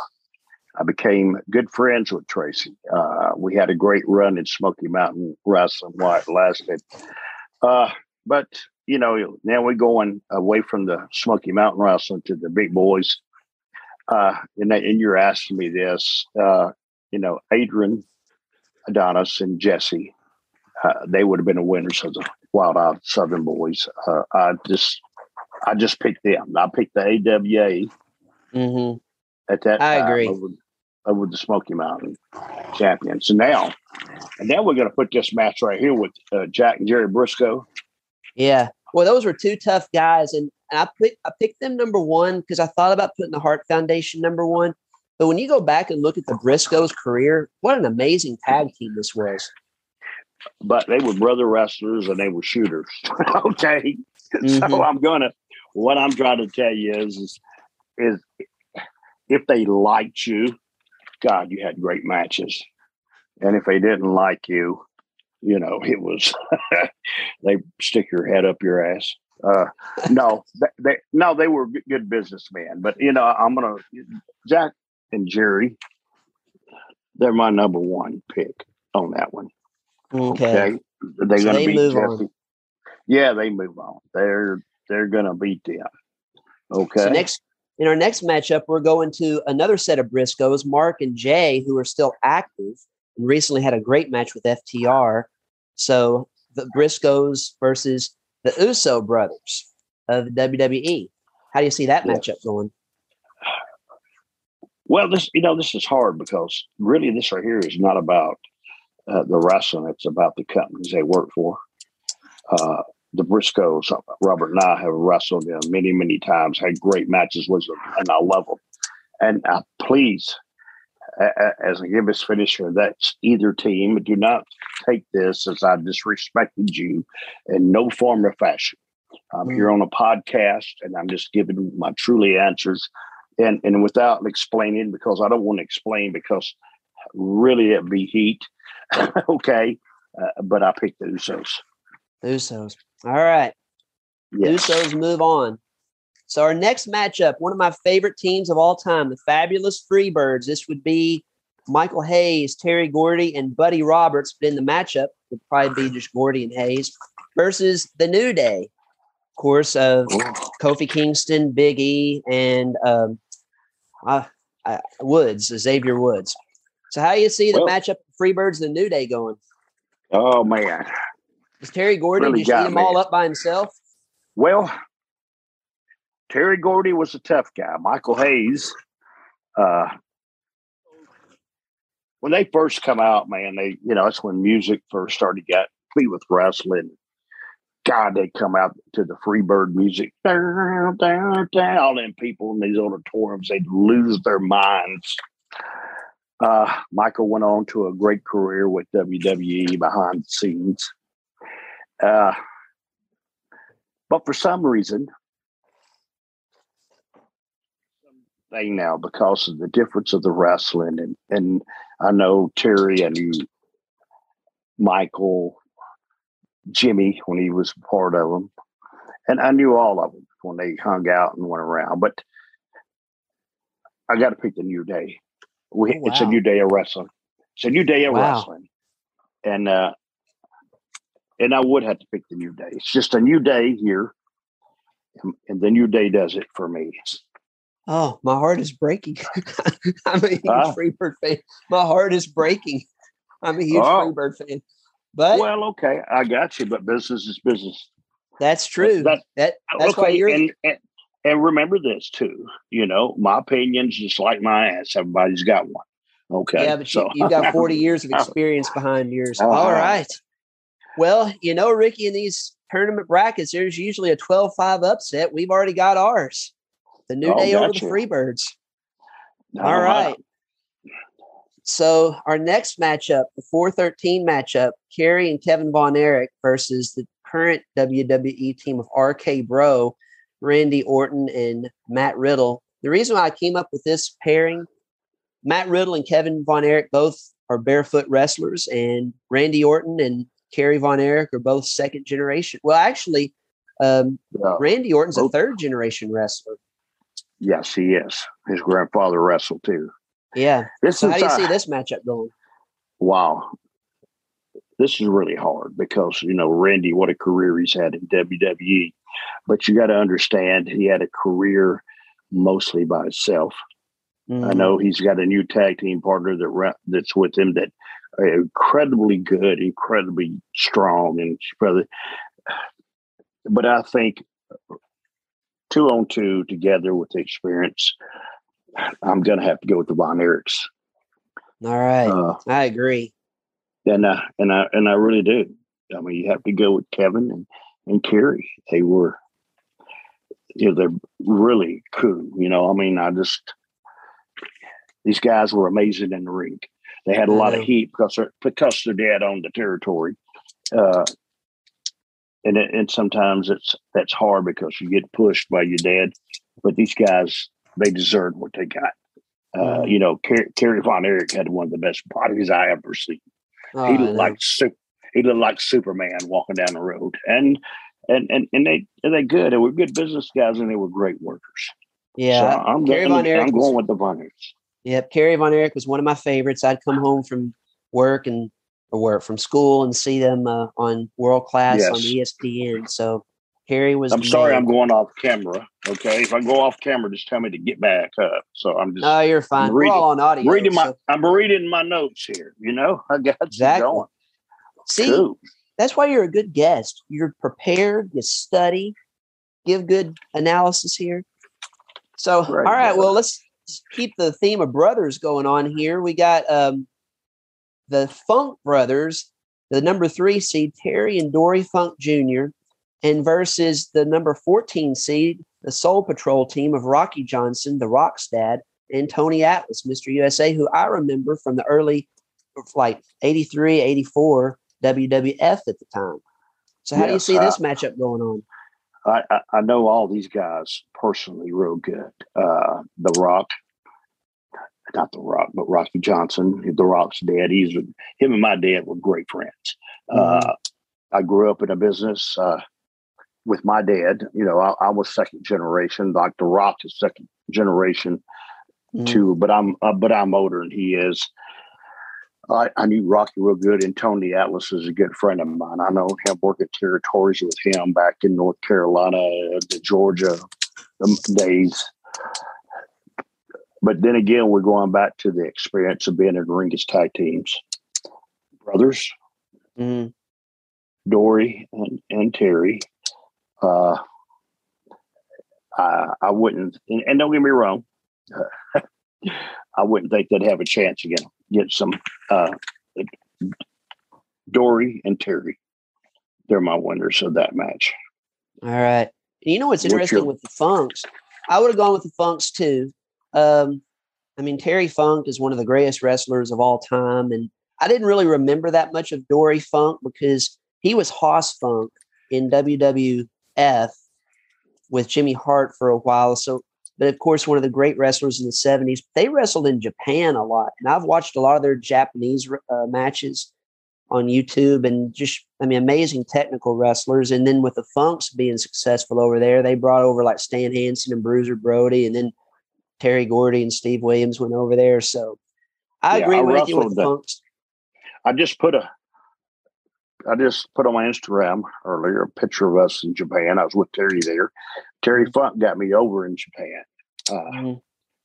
I became good friends with Tracy. Uh, we had a great run in Smoky Mountain Wrestling while it lasted. Uh, but you know, now we're going away from the Smoky Mountain Wrestling to the big boys. Uh, and, and you're asking me this, uh, you know, Adrian, Adonis, and Jesse, uh, they would have been the winners of the Wild Out Southern Boys. Uh, I just, I just picked them. I picked the AWA hmm at that I agree. Over, over the Smoky Mountain champions. So now, and now we're going to put this match right here with uh, Jack and Jerry Brisco. Yeah. Well, those were two tough guys, and I picked I picked them number one because I thought about putting the Hart Foundation number one. But when you go back and look at the Briscos' career, what an amazing tag team this was. But they were brother wrestlers and they were shooters. okay, so Mhm. I'm gonna. What I'm trying to tell you is, is, is if they liked you, God, you had great matches, and if they didn't like you, you know, it was they stick your head up your ass. Uh, no, they, they no, they were good- good businessmen. But you know, I'm gonna Jack and Jerry. They're my number one pick on that one. Okay. Okay, they're So gonna they beat move Jesse. on. Yeah, they move on. They're they're gonna beat them. Okay. So next in our next matchup, we're going to another set of Briscoes, Mark and Jay, who are still active and recently had a great match with FTR. So the Briscoes versus the Uso brothers of the WWE. How do you see that matchup going? Well, this you know this is hard because really this right here is not about uh, the wrestling; it's about the companies they work for. Uh, the Briscoes, Robert and I have wrestled them many, many times. Had great matches with them, and I love them. And uh, please, as a Gibbous finisher, that's either team. Do not take this as I disrespected you in no form or fashion. I'm here on a podcast, and I'm just giving my truly answers and and without explaining because I don't want to explain because really it'd be heat. okay, uh, but I picked the Usos. The Usos. All right. Yes. Usos move on. So our next matchup, one of my favorite teams of all time, the Fabulous Freebirds. This would be Michael Hayes, Terry Gordy, and Buddy Roberts. But in the matchup, would probably be just Gordy and Hayes versus the New Day, of course, of Kofi Kingston, Big E, and um, uh, uh, Woods, Xavier Woods. So how do you see the Well- matchup Freebirds the New Day going? Oh man. Is Terry Gordy Really just eat them all up by himself? Well, Terry Gordy was a tough guy. Michael Hayes, uh, when they first come out, man, they you know that's when music first started to get complete with wrestling. God, they come out to the Freebird music. All them people in these auditoriums, they'd lose their minds. Uh, Michael went on to a great career with WWE behind the scenes. Uh, but for some reason, thing now because of the difference of the wrestling and and I know Terry and Michael, Jimmy when he was part of them, and I knew all of them when they hung out and went around. But I got to pick the new day. We, Oh, It's a new day of wrestling. It's a new day of Wow. wrestling. and uh, and I would have to pick the new day. It's just a new day here, and, and the new day does it for me. Oh, my heart is breaking. I'm a huge uh, Freebird fan. My heart is breaking. I'm a huge uh, Freebird fan. But well, okay, I got you. But business is business. That's true. That, that that's okay, why you're. And, and, and remember this too. You know, my opinion's just like my ass. Everybody's got one. Okay. Yeah, but so. you, have got 40 years of experience behind yours. Uh-huh. All right. Well, you know, Ricky, in these tournament brackets, there's usually a 12 5 upset. We've already got ours. The new oh, day over the Freebirds. All right. So our next matchup, the 413 matchup, Kerry and Kevin Von Erich versus the current WWE team of RK Bro, Randy Orton and Matt Riddle. The reason why I came up with this pairing, Matt Riddle and Kevin Von Erich both are barefoot wrestlers, and Randy Orton and Kerry Von Erich are both second generation. Well, actually, um, yeah. Randy Orton's a third generation wrestler. Yes, he is. His grandfather wrestled too. Yeah. This so is, how do you uh, see this matchup going? Wow. This is really hard because, you know, Randy, what a career he's had in WWE. But you got to understand, he had a career mostly by himself. Mm-hmm. I know he's got a new tag team partner that that's with him that incredibly good, incredibly strong, and brother. But I think two on two together with the experience, I'm going to have to go with the Von Erichs. All right, uh, I agree. And I and I and I really do. I mean, you have to go with Kevin and and Kerry. They were, you know, they're really cool. You know, I mean, I just these guys were amazing in the ring. They had a lot of heat because they're, because their dad owned the territory. Uh, and and sometimes it's that's hard because you get pushed by your dad. But these guys, they deserved what they got. Uh, you know, Car- Kerry Von Erich had one of the best bodies I ever seen. Oh, he looked like super, he looked like Superman walking down the road, and and and and they and they good. They were good business guys, and they were great workers. Yeah, so I'm, Kerry Von Erich I'm going was, with the Von Erichs. Yep, Kerry Von Erich was one of my favorites. I'd come home from work and or work from school and see them uh, on World Class yes. on ESPN. So Kerry was. I'm sorry, man. I'm going off camera. Okay, if I go off camera, just tell me to get back up. So I'm just. Oh, you're fine. Reading, We're all on audio. Reading my, so. I'm reading my notes here. You know, I got exactly. going. See, cool. that's why you're a good guest. You're prepared. You study. Give good analysis here. So, right. all right. Well, let's keep the theme of brothers going on here. We got um, the Funk brothers, the number three seed, Terry and Dory Funk Jr., and versus the number 14 seed, the Soul Patrol team of Rocky Johnson, the Rock's dad, and Tony Atlas, Mr. USA, who I remember from the early, like 83, 84 WWF at the time. So, how yes, do you see this matchup going on? I, I, know all these guys personally real good. Uh, the Rock, not The Rock, but Rocky Johnson, The Rock's dad. He's him and my dad were great friends. Mm-hmm. Uh, I grew up in a business uh, with my dad. You know, I, I, was second generation. Like The Rock is second generation mm-hmm. too, but I'm uh, but I'm older than he is. I, I, knew Rocky real good, and Tony Atlas is a good friend of mine. I know him working territories with him back in North Carolina, the Georgia days. But then again, we're going back to the experience of being in ring as tag teams. Brothers, mm-hmm. Dory and, and Terry. Uh, I, I wouldn't, and, and, don't get me wrong, uh, I wouldn't think they'd have a chance again. get, some uh, Dory and Terry. They're my winners of that match. All right. You know what's interesting what's your, with the Funks? I would have gone with the Funks too. Um, I mean, Terry Funk is one of the greatest wrestlers of all time. And I didn't really remember that much of Dory Funk because he was Hoss Funk in WWF with Jimmy Hart for a while. So, but of course, one of the great wrestlers in the 70s. They wrestled in Japan a lot. And I've watched a lot of their Japanese uh, matches on YouTube and just, I mean, amazing technical wrestlers. And then with the Funks being successful over there, they brought over like Stan Hansen and Bruiser Brody. And then Terry Gordy and Steve Williams went over there. So I yeah, agree I with you with the Funks. I just put a I just put on my Instagram earlier a picture of us in Japan. I was with Terry there. Terry Mm-hmm. Funk got me over in Japan, uh, Mhm.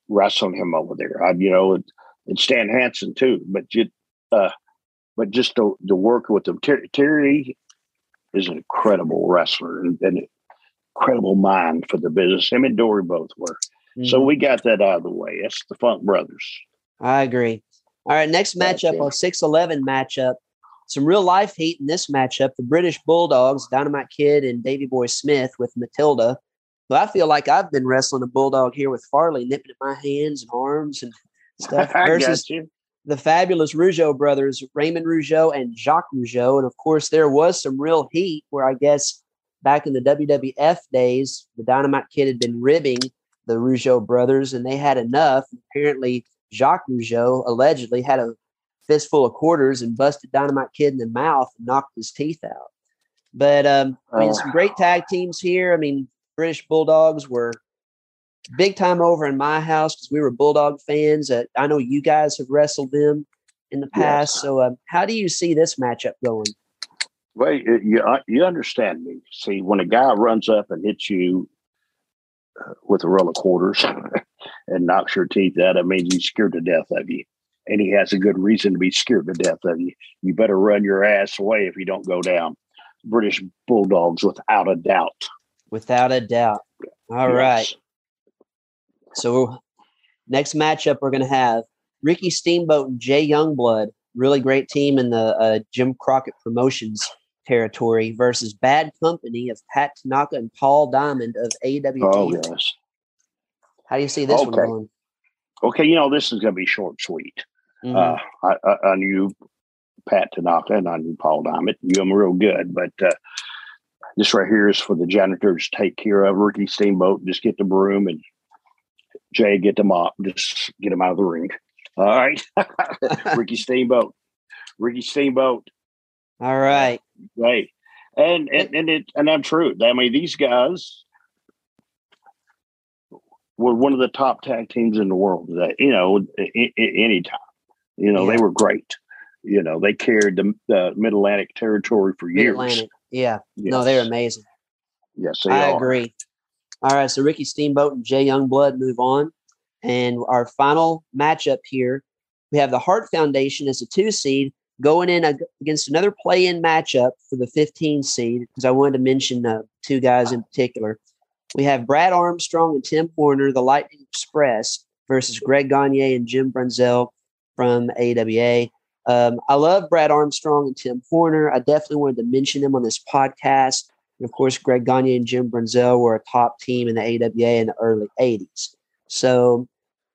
wrestling him over there. I, you know, and, and Stan Hansen too. But you, uh, but just to, to work with him, Ter- Terry is an incredible wrestler and an incredible mind for the business. Him and Dory both were. So Mhm. we got that out of the way. It's the Funk brothers. I agree. All right, next matchup, our 6'11 matchup. Some real life heat in this matchup. The British Bulldogs, Dynamite Kid and Davy Boy Smith with Matilda. But I feel like I've been wrestling a bulldog here with Farley, nipping at my hands and arms and stuff. Versus the fabulous Rougeau brothers, Raymond Rougeau and Jacques Rougeau. And of course, there was some real heat where I guess back in the WWF days, the Dynamite Kid had been ribbing the Rougeau brothers and they had enough. Apparently, Jacques Rougeau allegedly had a fistful of quarters and busted Dynamite Kid in the mouth and knocked his teeth out. But um, I mean, Oh. some great tag teams here. I mean, British Bulldogs were big time over in my house because we were Bulldog fans. Uh, I know you guys have wrestled them in the past. Yes. So, um, how do you see this matchup going? Well, you you, uh, understand me. See, when a guy runs up and hits you uh, with a roll of quarters and knocks your teeth out, it means he's scared to death of you, and he has a good reason to be scared to death of you. You better run your ass away if you don't go down. British Bulldogs, without a doubt. Without a doubt. All right. Yes. So, next matchup we're going to have Ricky Steamboat and Jay Youngblood. Really great team in the uh, Jim Crockett Promotions territory versus Bad Company of Pat Tanaka and Paul Diamond of AWT. Oh yes. How do you see this one going? Okay, you know this is going to be short, and sweet. Mhm. Uh, I, I, I knew Pat Tanaka and I knew Paul Diamond. Knew them real good, but uh, this right here is for the janitors to take care of. Ricky Steamboat, just get the broom and Jay get the mop, just get him out of the ring. All right, Ricky Steamboat, Ricky Steamboat. All right. Right. And and and it and I'm true. I mean, these guys were one of the top tag teams in the world. That you know, any time you know, Yeah. they were great. You know, they carried the, the Mid Atlantic territory for years. Mid-Atlantic. Yeah. No, they're amazing. Yes, they I are. agree. All right, so Ricky Steamboat and Jay Youngblood move on. And our final matchup here, we have the Hart Foundation as a two seed going in against another play in matchup for the 15 seed, because I wanted to mention uh, two guys in particular. We have Brad Armstrong and Tim Horner, the Lightning Express, versus Greg Gagne and Jim Brunzell from AWA. Um, I love Brad Armstrong and Tim Horner. I definitely wanted to mention them on this podcast. And of course, Greg Gagne and Jim Brunzell were a top team in the AWA in the early 80s. So,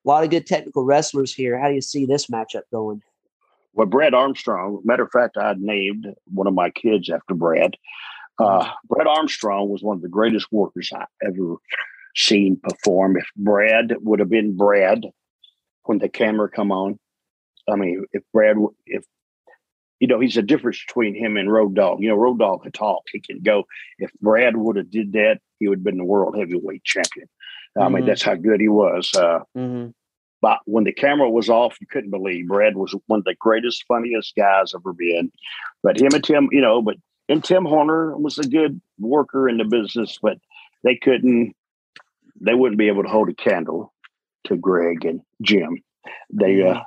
a lot of good technical wrestlers here. How do you see this matchup going? Well, Brad Armstrong, matter of fact, I named one of my kids after Brad. Uh, Brad Armstrong was one of the greatest workers I ever seen perform. If Brad would have been Brad when the camera come on, I mean, if Brad, if you know, he's a difference between him and Road Dog. You know, Road Dog can talk; he can go. If Brad would have did that, he would have been the world heavyweight champion. I mean, Mhm. that's how good he was. Uh, Mm-hmm. but when the camera was off, you couldn't believe Brad was one of the greatest, funniest guys ever been. But him and Tim, you know, but and Tim Horner was a good worker in the business, but they couldn't, they wouldn't be able to hold a candle to Greg and Jim. They, uh,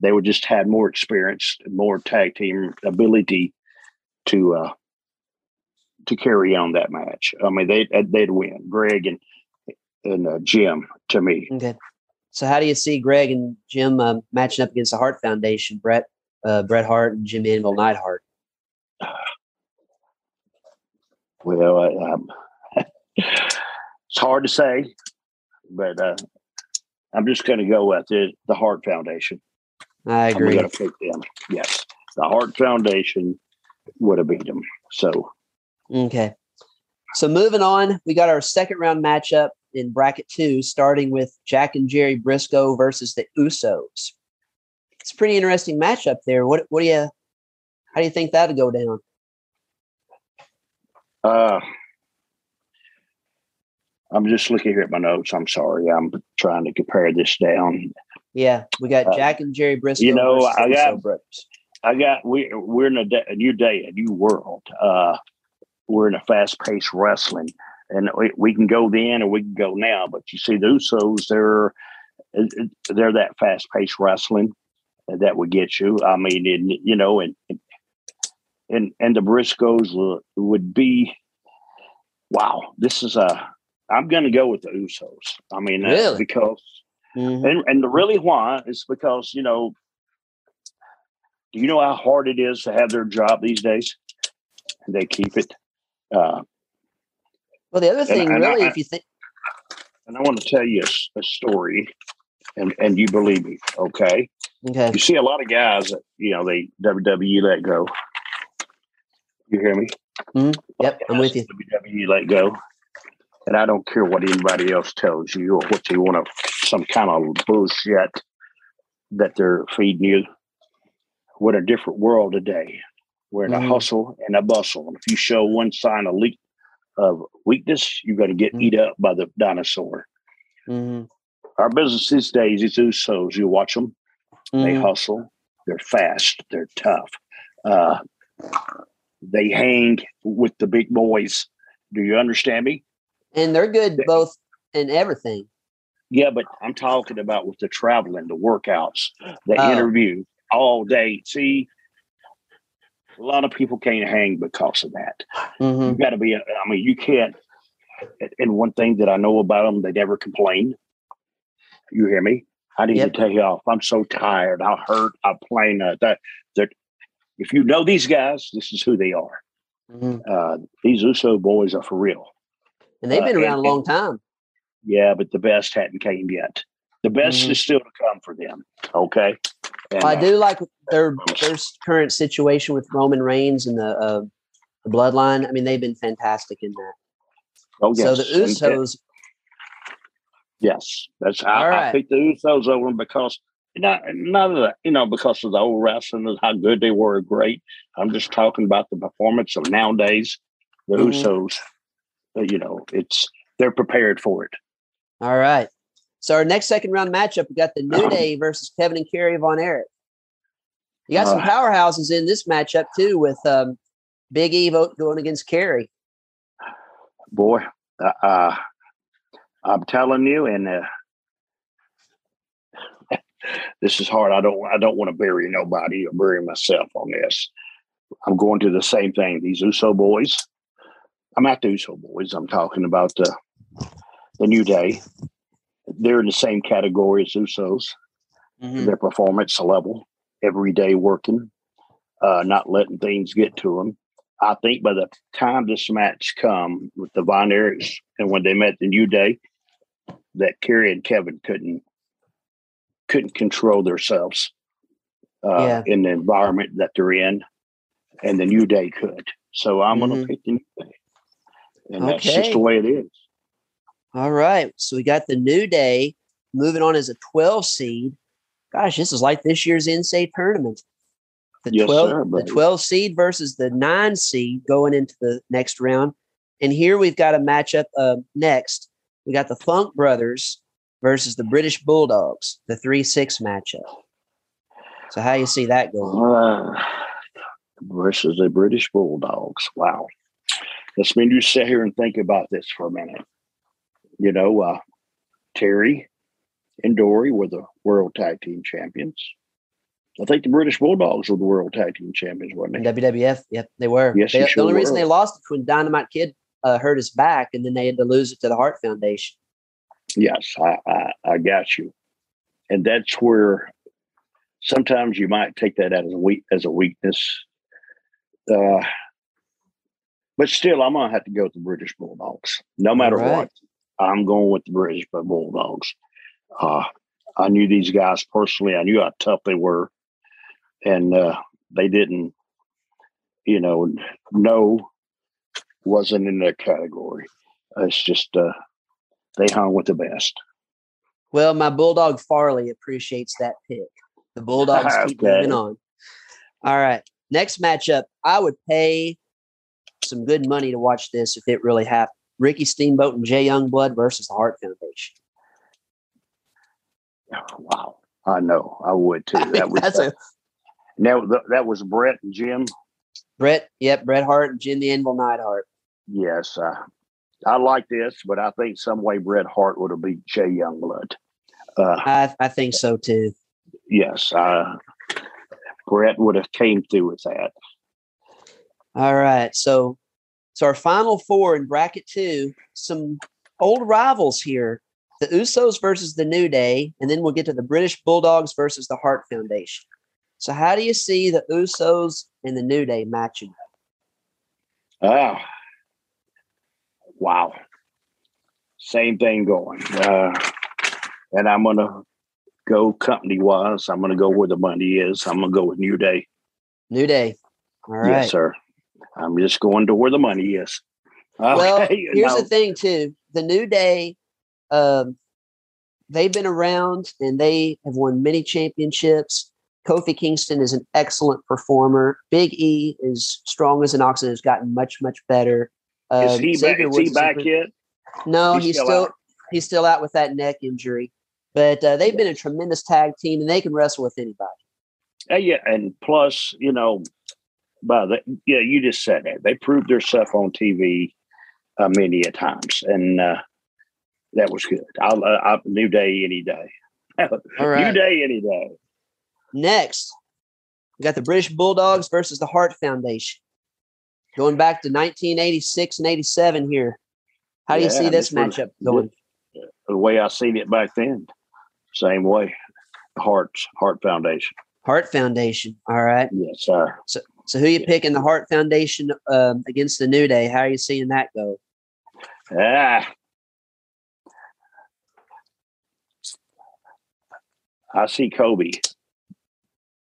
they would just had more experience, more tag team ability to, uh, to carry on that match. I mean, they they'd win. Greg and and uh, Jim to me. Okay. So, how do you see Greg and Jim um, matching up against the Hart Foundation? Bret, uh, Bret Hart and Jim Anvil Neidhart. Well, I, um, it's hard to say, but uh, I'm just going to go with the the Hart Foundation. I I'm agree. going to pick them. Yes, the Hart Foundation would have beat them. So Okay. So moving on, we got our second round matchup in bracket two, starting with Jack and Jerry Brisco versus the Usos. It's a pretty interesting matchup there. What what do you how do you think that'll go down? Uh, I'm just looking here at my notes. I'm sorry. I'm trying to compare this down. Yeah, we got Uh, Jack and Jerry Brisco. you know, I got-. I got we we're in a, day, a new day, a new world. Uh, we're in a fast paced wrestling, and we, we can go then or we can go now. But you see, the Usos they're they're that fast paced wrestling that would get you. I mean, and, you know, and and and and the Briscos would, would be wow. This is a I'm going to go with the Usos. I mean, really? because mm-hmm. and and the really why is because you know, do you know how hard it is to have their job these days? They keep it. Uh, well, the other thing, and, and really, I, if you think, and I want to tell you a, a, story, and and you believe me, okay? Okay. You see a lot of guys that you know they WWE let go. You hear me? Mm-hmm. Yep, I'm with you. WWE let go and I don't care what anybody else tells you or what they want to, some kind of bullshit that they're feeding you. We're in a different world today. We're in mm-hmm. a hustle and a bustle. And if you show one sign of, le- of weakness, you're going to get mm-hmm. eat up by the dinosaur. Mm-hmm. Our business these days is Usos. You watch them, they mm-hmm. hustle, they're fast, they're tough. Uh, they hang with the big boys. Do you understand me? and they're good both in everything. Yeah, but I'm talking about with the traveling, the workouts, the oh. interview all day. See, a lot of people can't hang because of that. Mm-hmm. You got to be. I mean, you can't. And one thing that I know about them, they never complain. You hear me? I need yep. to take off. I'm so tired. I hurt. I plain uh, that that. If you know these guys, this is who they are. Mm-hmm. Uh, these Uso boys are for real and they've been uh, around and, a long time. Yeah, but the best hadn't came yet. The best mm-hmm. is still to come for them. Okay. And, I do like their their current situation with Roman Reigns and the, uh, the bloodline. I mean, they've been fantastic in that. Oh yes. So the Usos. yes, that's I, right. I picked the Usos over them because not none of that, you know, because of the old wrestling and how good they were, great. I'm just talking about the performance of nowadays. The mm-hmm. Usos you know, it's they're prepared for it. All right. So our next second round matchup, we got the New Day versus Kevin and Kerry Von Erich. You got some uh, powerhouses in this matchup too, with um, Big E going against Kerry. Boy, uh, uh, I'm telling you, and uh, this is hard. I don't, I don't want to bury nobody or bury myself on this. I'm going to the same thing. These Uso boys, I'm at the Uso boys. I'm talking about the the New Day. They're in the same category as Usos. Mm-hmm. Their performance level, every day working, uh, not letting things get to them. I think by the time this match come with the Von Erichs and when they met the New Day, that Kerry and Kevin couldn't couldn't control themselves uh, yeah. in the environment that they're in, and the New Day could. So I'm mm-hmm. going to pick the New Day and okay. that's just the way it is. All right, so we got the New Day moving on as a 12 seed. Gosh, this is like this year's NCAA tournament. The yes, 12 sir, the 12 seed versus the 9 seed going into the next round. And here we've got a matchup uh, next. We got the Funk Brothers versus the British Bulldogs, the 3-6 matchup. So how you see that going? Uh, versus the British Bulldogs. Wow. Let's me you sit here and think about this for a minute. You know, uh, Terry and Dory were the world tag team champions. I think the British Bulldogs were the world tag team champions, weren't they? WWF, yep, they were. Yes, they, sure the only were. reason they lost it when Dynamite Kid uh, hurt his back, and then they had to lose it to the Hart Foundation. Yes, I, I, I got you, and that's where sometimes you might take that as a weak as a weakness. Uh, but still, I'm gonna have to go with the British Bulldogs, no matter right. what. I'm going with the British Bulldogs. Uh, I knew these guys personally. I knew how tough they were, and uh, they didn't, you know, no wasn't in their category. It's just uh, they hung with the best. Well, my bulldog Farley appreciates that pick. The Bulldogs okay. keep moving on. All right, next matchup. I would pay some good money to watch this if it really happened. Ricky Steamboat and Jay Youngblood versus the Hart Foundation. Wow, I know I would too. That was that's a Now th- that was Bret and Jim. Bret, yep, Bret Hart and Jim the Anvil Neidhart. Yes, uh, I like this, but I think some way Bret Hart would have beat Jay Youngblood. Uh, I, I think so too. yes, uh, Bret would have came through with that. All right. So so our final four in bracket two, some old rivals here. The Usos versus the New Day, and then we'll get to the British Bulldogs versus the Hart Foundation. So how do you see the Usos and the New Day matching? up? Ah, wow. Same thing going. Uh, and I'm going to go company wise. I'm going to go where the money is. I'm going to go with New Day. New Day. All right. Yes, sir. I'm just going to where the money is. Well, here's the thing too. The New Day, um, they've been around and they have won many championships. Kofi Kingston is an excellent performer. Big E is strong as an ox and has gotten much, much better. Is Um, he back? Is he back yet? No, He's he's, still still, he's still out with that neck injury. But uh, they've been a tremendous tag team and they can wrestle with anybody. Uh, yeah, and plus, you know, by the yeah, you just said that they proved their stuff on TV uh, many a times, and uh, that was good. I'll, uh, I'll New Day any day. All New. Day any day. Next, we got the British Bulldogs versus the Hart Foundation. Going back to 1986 and 87 here. How do you Yeah, see this this matchup going? The way I seen it back then, same way. Harts, Hart Foundation. Hart Foundation. All right. Yes, sir. So so who you Yeah. picking the Hart Foundation um, against the New Day? How are you seeing that go? Ah. I see Kofi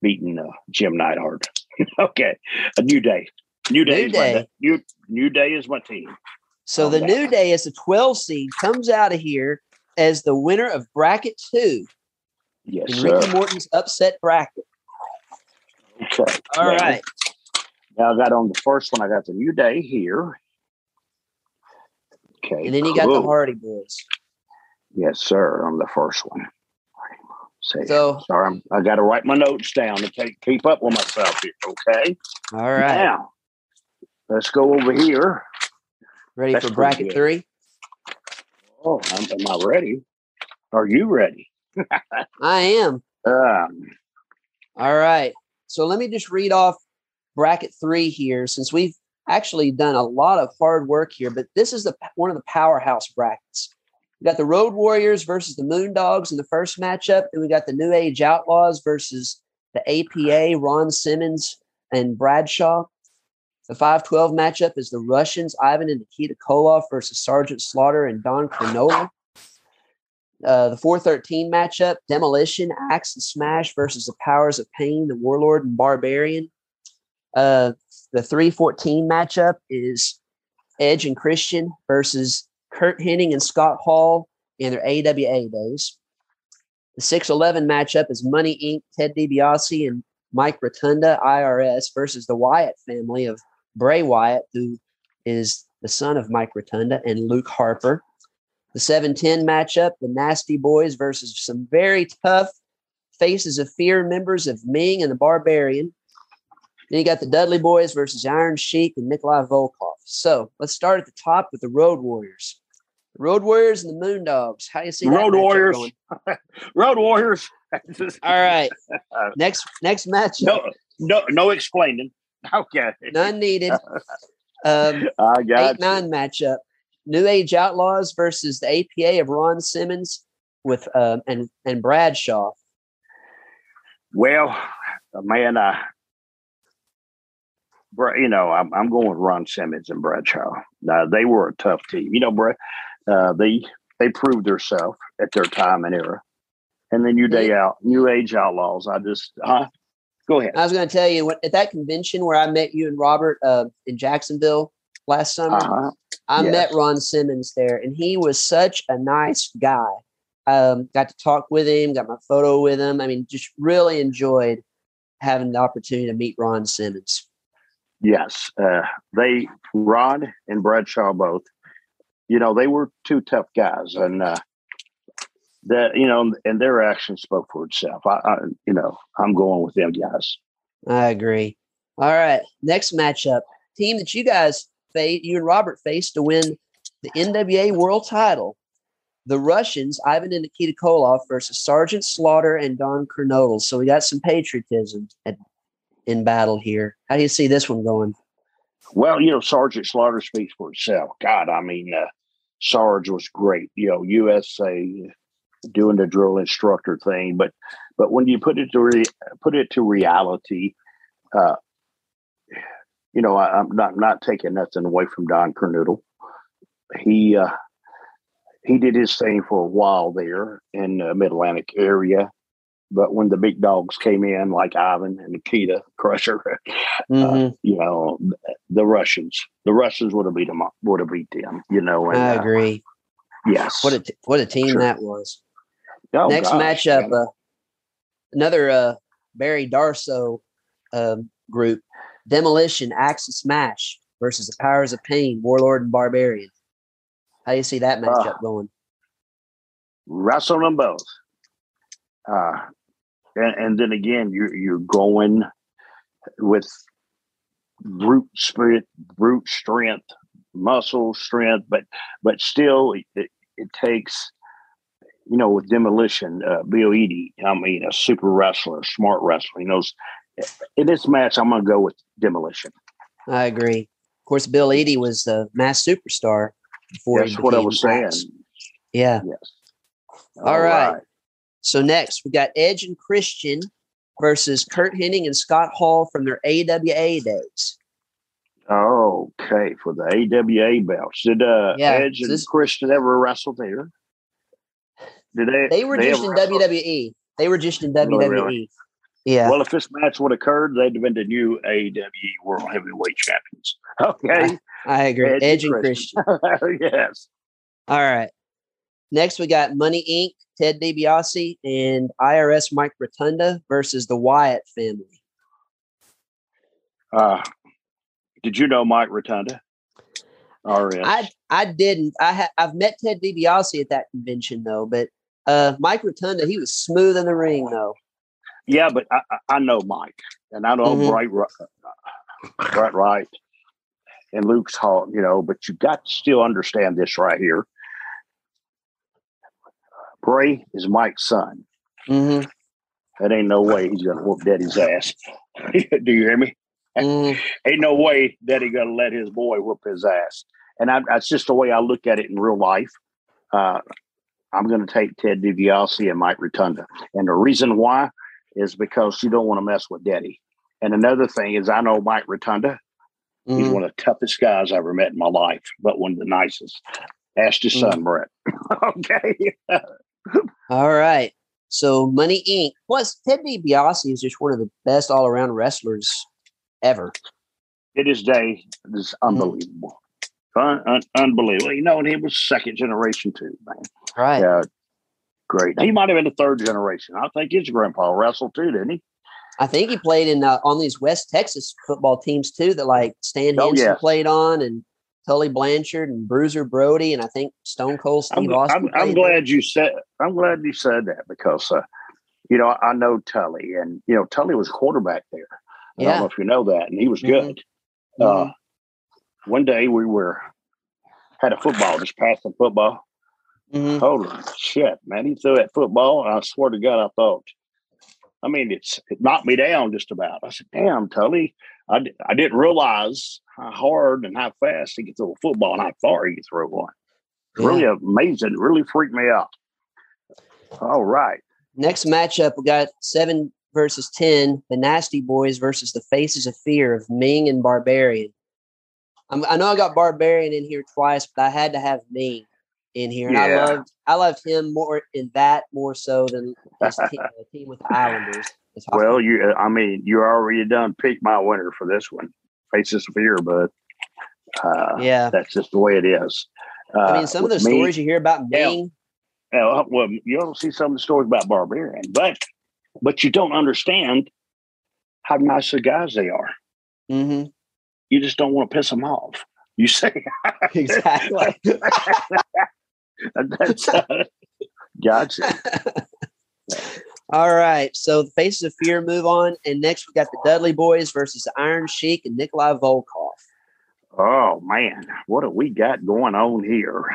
beating uh, Jim Neidhart. okay, a new day. New day. New is my Day. New New Day is my team. So Oh, the yeah. New Day as a 12 seed comes out of here as the winner of bracket two Yes, in sir. Ricky Morton's upset bracket. Okay. All Now- right. Now I got on the first one. I got the New Day here. Okay. And then you got the. Hardy Boys. Yes, sir. On the first one. Say, So- sorry, I'm, I got to write my notes down to take, keep up with myself here. Okay. All right. Now, let's go over here. Ready That's for bracket three? Oh, am, am I ready? Are you ready? I am. Um, All right. So let me just read off bracket three here, since we've actually done a lot of hard work here. But this is the one of the powerhouse brackets. We got the Road Warriors versus the Moondogs in the first matchup, and we got the New Age Outlaws versus the APA, Ron Simmons and Bradshaw. The 512 matchup is the Russians, Ivan and Nikita Koloff versus Sergeant Slaughter and Don Kernodle. Uh, the 413 matchup, Demolition, Axe and Smash versus the Powers of Pain, the Warlord and Barbarian. Uh, the 314 matchup is Edge and Christian versus Curt Hennig and Scott Hall in their AWA days. The 611 matchup is Money Inc., Ted DiBiase and Mike Rotunda, IRS, versus the Wyatt family of Bray Wyatt, who is the son of Mike Rotunda, and Luke Harper. The 710 matchup, the Nasty Boys versus some very tough Faces of Fear members of Meng and the Barbarian. Then you got the Dudley Boys versus Iron Sheik and Nikolai Volkoff. So let's start at the top with the Road Warriors. The Road Warriors and the Moondogs. How do you see that Road Warriors. Road Warriors. All right. Next next matchup. no, no, no explaining. Okay. None needed. Um, I got eight nine matchup. New Age Outlaws versus the APA of Ron Simmons with um, and and Bradshaw. Well, man, I, Bra- you know, I'm, I'm going with Ron Simmons and Bradshaw. Uh, they were a tough team. You know, Brad, uh, they they proved themselves at their time and era. And then New Day out, New Age Outlaws. I just, huh? Go ahead. I was going to tell you what, at that convention where I met you and Robert uh, in Jacksonville last summer. Uh-huh. I yes. met Ron Simmons there, and he was such a nice guy. Um, got to talk with him, got my photo with him. I mean, just really enjoyed having the opportunity to meet Ron Simmons. Yes, uh, they Ron and Bradshaw both. You know, they were two tough guys, and uh, that you know, and their action spoke for itself. I, I, you know, I'm going with them guys. I agree. All right, next matchup, team that you guys face, you and Robert faced to win the NWA World Title. The Russians, Ivan and Nikita Koloff versus Sergeant Slaughter and Don Kernodle. So we got some patriotism at, in battle here. How do you see this one going? Well, you know, Sergeant Slaughter speaks for itself. God, I mean, uh, Sarge was great. You know, USA doing the drill instructor thing, but but when you put it to re- put it to reality, uh, you know, I, am not not taking nothing away from Don Kernodle. He uh, he did his thing for a while there in the Mid Atlantic area, but when the big dogs came in, like Ivan and Nikita Crusher, uh, mm-hmm. uh, you know, the Russians, the Russians would have beat them. Would have beat them. You know. And, I uh, agree. Yes. What a t- what a team sure. that was. Oh, Next gosh, matchup, uh, another uh, Barry Darsow um, group, Demolition, Axe Smash versus the Powers of Pain, Warlord and Barbarian. How do you see that matchup uh, going? Wrestle them both. Uh, and, and then again, you're you're going with brute spirit, brute strength, muscle strength, but but still, it, it takes you know, with demolition, uh, Bill Eadie, I mean, a super wrestler, smart wrestler. He knows in this match, I'm going to go with demolition. I agree. Of course, Bill Eadie was the Masked Superstar before. That's what I was saying. Yeah. Yes. All, All right. right. So next, we got Edge and Christian versus Curt Hennig and Scott Hall from their AWA days. Okay, for the AWA belts. Did uh, yeah, Edge and this, Christian ever wrestle there? Did they? They were they just in? WWE. They were just in WWE. Really? Yeah. Well, if this match would have occurred, they'd have been the new AWE World Heavyweight Champions. Okay. I, I agree. Edge, Edge and Christian. Christian. yes. All right. Next, we got Money Inc., Ted DiBiase, and IRS Mike Rotunda versus the Wyatt family. Uh, did you know Mike Rotunda? RS. I I didn't. I ha- I've met Ted DiBiase at that convention though, but uh, Mike Rotunda, he was smooth in the ring though. Yeah, but I, I know Mike, and I know mm-hmm. right, right, right, and Luke's Hall. You know, but you got to still understand this right here. Bray is Mike's son. Mm-hmm. That ain't no way he's gonna whoop Daddy's ass. Do you hear me? Mm. Ain't no way he gonna let his boy whoop his ass. And I, that's just the way I look at it in real life. Uh, I'm going to take Ted DiBiase and Mike Rotunda, and the reason why is because you don't want to mess with Daddy. And another thing is, I know Mike Rotunda. Mm. He's one of the toughest guys I ever met in my life, but one of the nicest. Ask his mm. son, Brett. okay. All right. So Money Inc. Plus, Ted DiBiase is just one of the best all around wrestlers ever. It is day is mm-hmm. unbelievable. Mm. Un- un- unbelievable. You know, and he was second generation too, man. Right. Yeah. Great. He might have been the third generation. I think his grandpa wrestled too, didn't he? I think he played in uh, on these West Texas football teams too. That like Stan oh, Hansen played on, and Tully Blanchard and Bruiser Brody, and I think Stone Cold Steve I'm, Austin. I'm, I'm glad you said. I'm glad you said that because uh, you know I know Tully, and you know Tully was quarterback there. I don't know if you know that, and he was mm-hmm. good. Mm-hmm. Uh, one day we were had a football, just passing football. Mm-hmm. Holy shit, man! He threw that football, and I swear to God, I thought, I mean, it's it knocked me down just about. I said, "Damn, Tully, I, I didn't realize how hard and how fast he could throw a football and how far he could throw one. Yeah. Really amazing. It really freaked me out." All right. Next matchup, we got seven versus 10, the Nasty Boys versus the Faces of Fear of Meng and Barbarian. I'm, i know I got Barbarian in here twice, but I had to have Meng in here. And yeah. I loved I loved him more in that more so than his team, team with the Islanders. Well, you I mean, you already done picked my winner for this one. Faces of Fear, but uh, yeah, that's just the way it is. Uh, I mean, some of the stories you hear about Meng. Yeah, well, you don't see some of the stories about Barbarian, but but you don't understand how nice the guys they are. Mm-hmm. You just don't want to piss them off. You say exactly. That's uh, gotcha. All right. So the Faces of Fear move on. And next we got the Dudley Boys versus the Iron Sheik and Nikolai Volkoff. Oh man, what have we got going on here?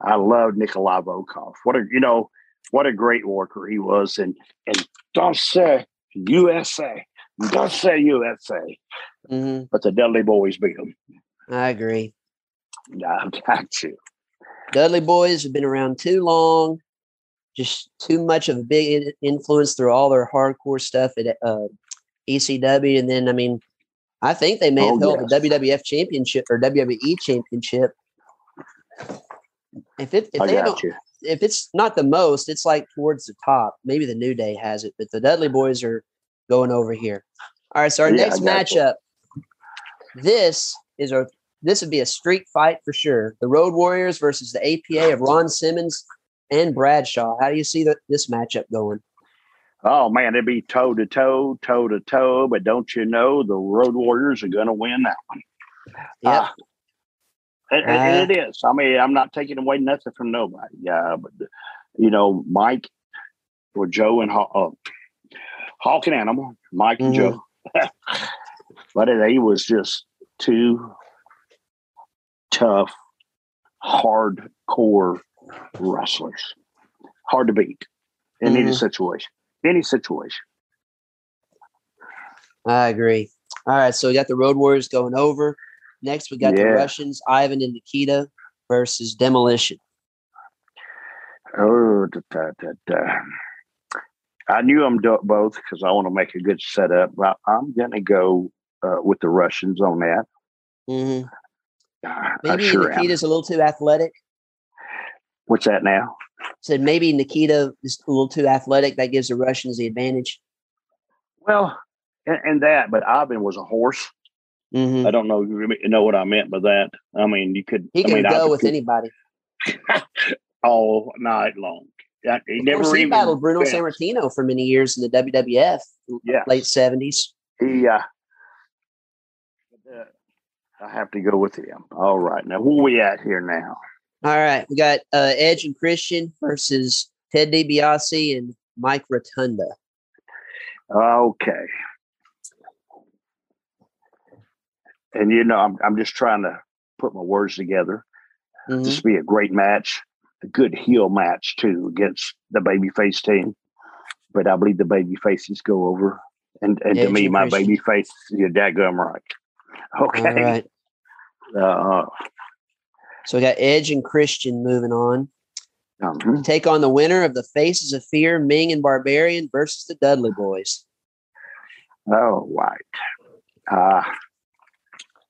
I love Nikolai Volkoff. What a you know, what a great worker he was. And and don't say USA. Don't say USA. Mm-hmm. But the Dudley boys beat him. I agree. I've got to. Dudley Boys have been around too long. Just too much of a big influence through all their hardcore stuff at uh, ECW, and then I mean, I think they may have Oh, held yes. the WWF Championship or WWE Championship. If it if I they don't, you. if it's not the most, it's like towards the top. Maybe the New Day has it, but the Dudley Boys are going over here. All right, so our Yeah, next got you. matchup. This is a this would be a street fight for sure. The Road Warriors versus the APA of Ron Simmons and Bradshaw. How do you see that this matchup going? Oh man, it'd be toe to toe, toe to toe. But don't you know the Road Warriors are going to win that one? Yep. Ah, and, and it is. I mean, I'm not taking away nothing from nobody. Yeah, but you know, Mike or Joe and Haw- uh, Hawk and Animal, Mike and Mhm. Joe. but they was just two tough, hardcore wrestlers. Hard to beat in any Mhm. situation. Any situation. I agree. All right, so we got the Road Warriors going over. Next, we got the Russians, Ivan and Nikita versus Demolition. Oh, da, da, da, da. I knew them do- both because I want to make a good setup. But I'm going to go uh, with the Russians on that. hmm Uh, I Maybe sure am. A little too athletic. What's that now? Said maybe Nikita is a little too athletic. That gives the Russians the advantage. Well, and, and that, but Ivan was a horse. Mm-hmm. I don't know you know what I meant by that. I mean, you could. He I can mean, go with anybody. all night long. He Of never course, he even battled Bruno. Sammartino for many years in the WWF, Yeah, late seventies. he. Uh, I have to go with him. All right, now where we at here now? All right, we got uh, Edge and Christian versus Ted DiBiase and Mike Rotunda. Okay. And you know, I'm I'm just trying to put my words together. Mhm. This be a great match, a good heel match too against the babyface team. But I believe the baby faces go over. And and to me, and my baby face, you're daggum right. All Okay. right, Uh, so we got Edge and Christian moving on. mhm. Take on the winner of the Faces of Fear, Meng and Barbarian versus the Dudley Boys. Oh, right. Uh,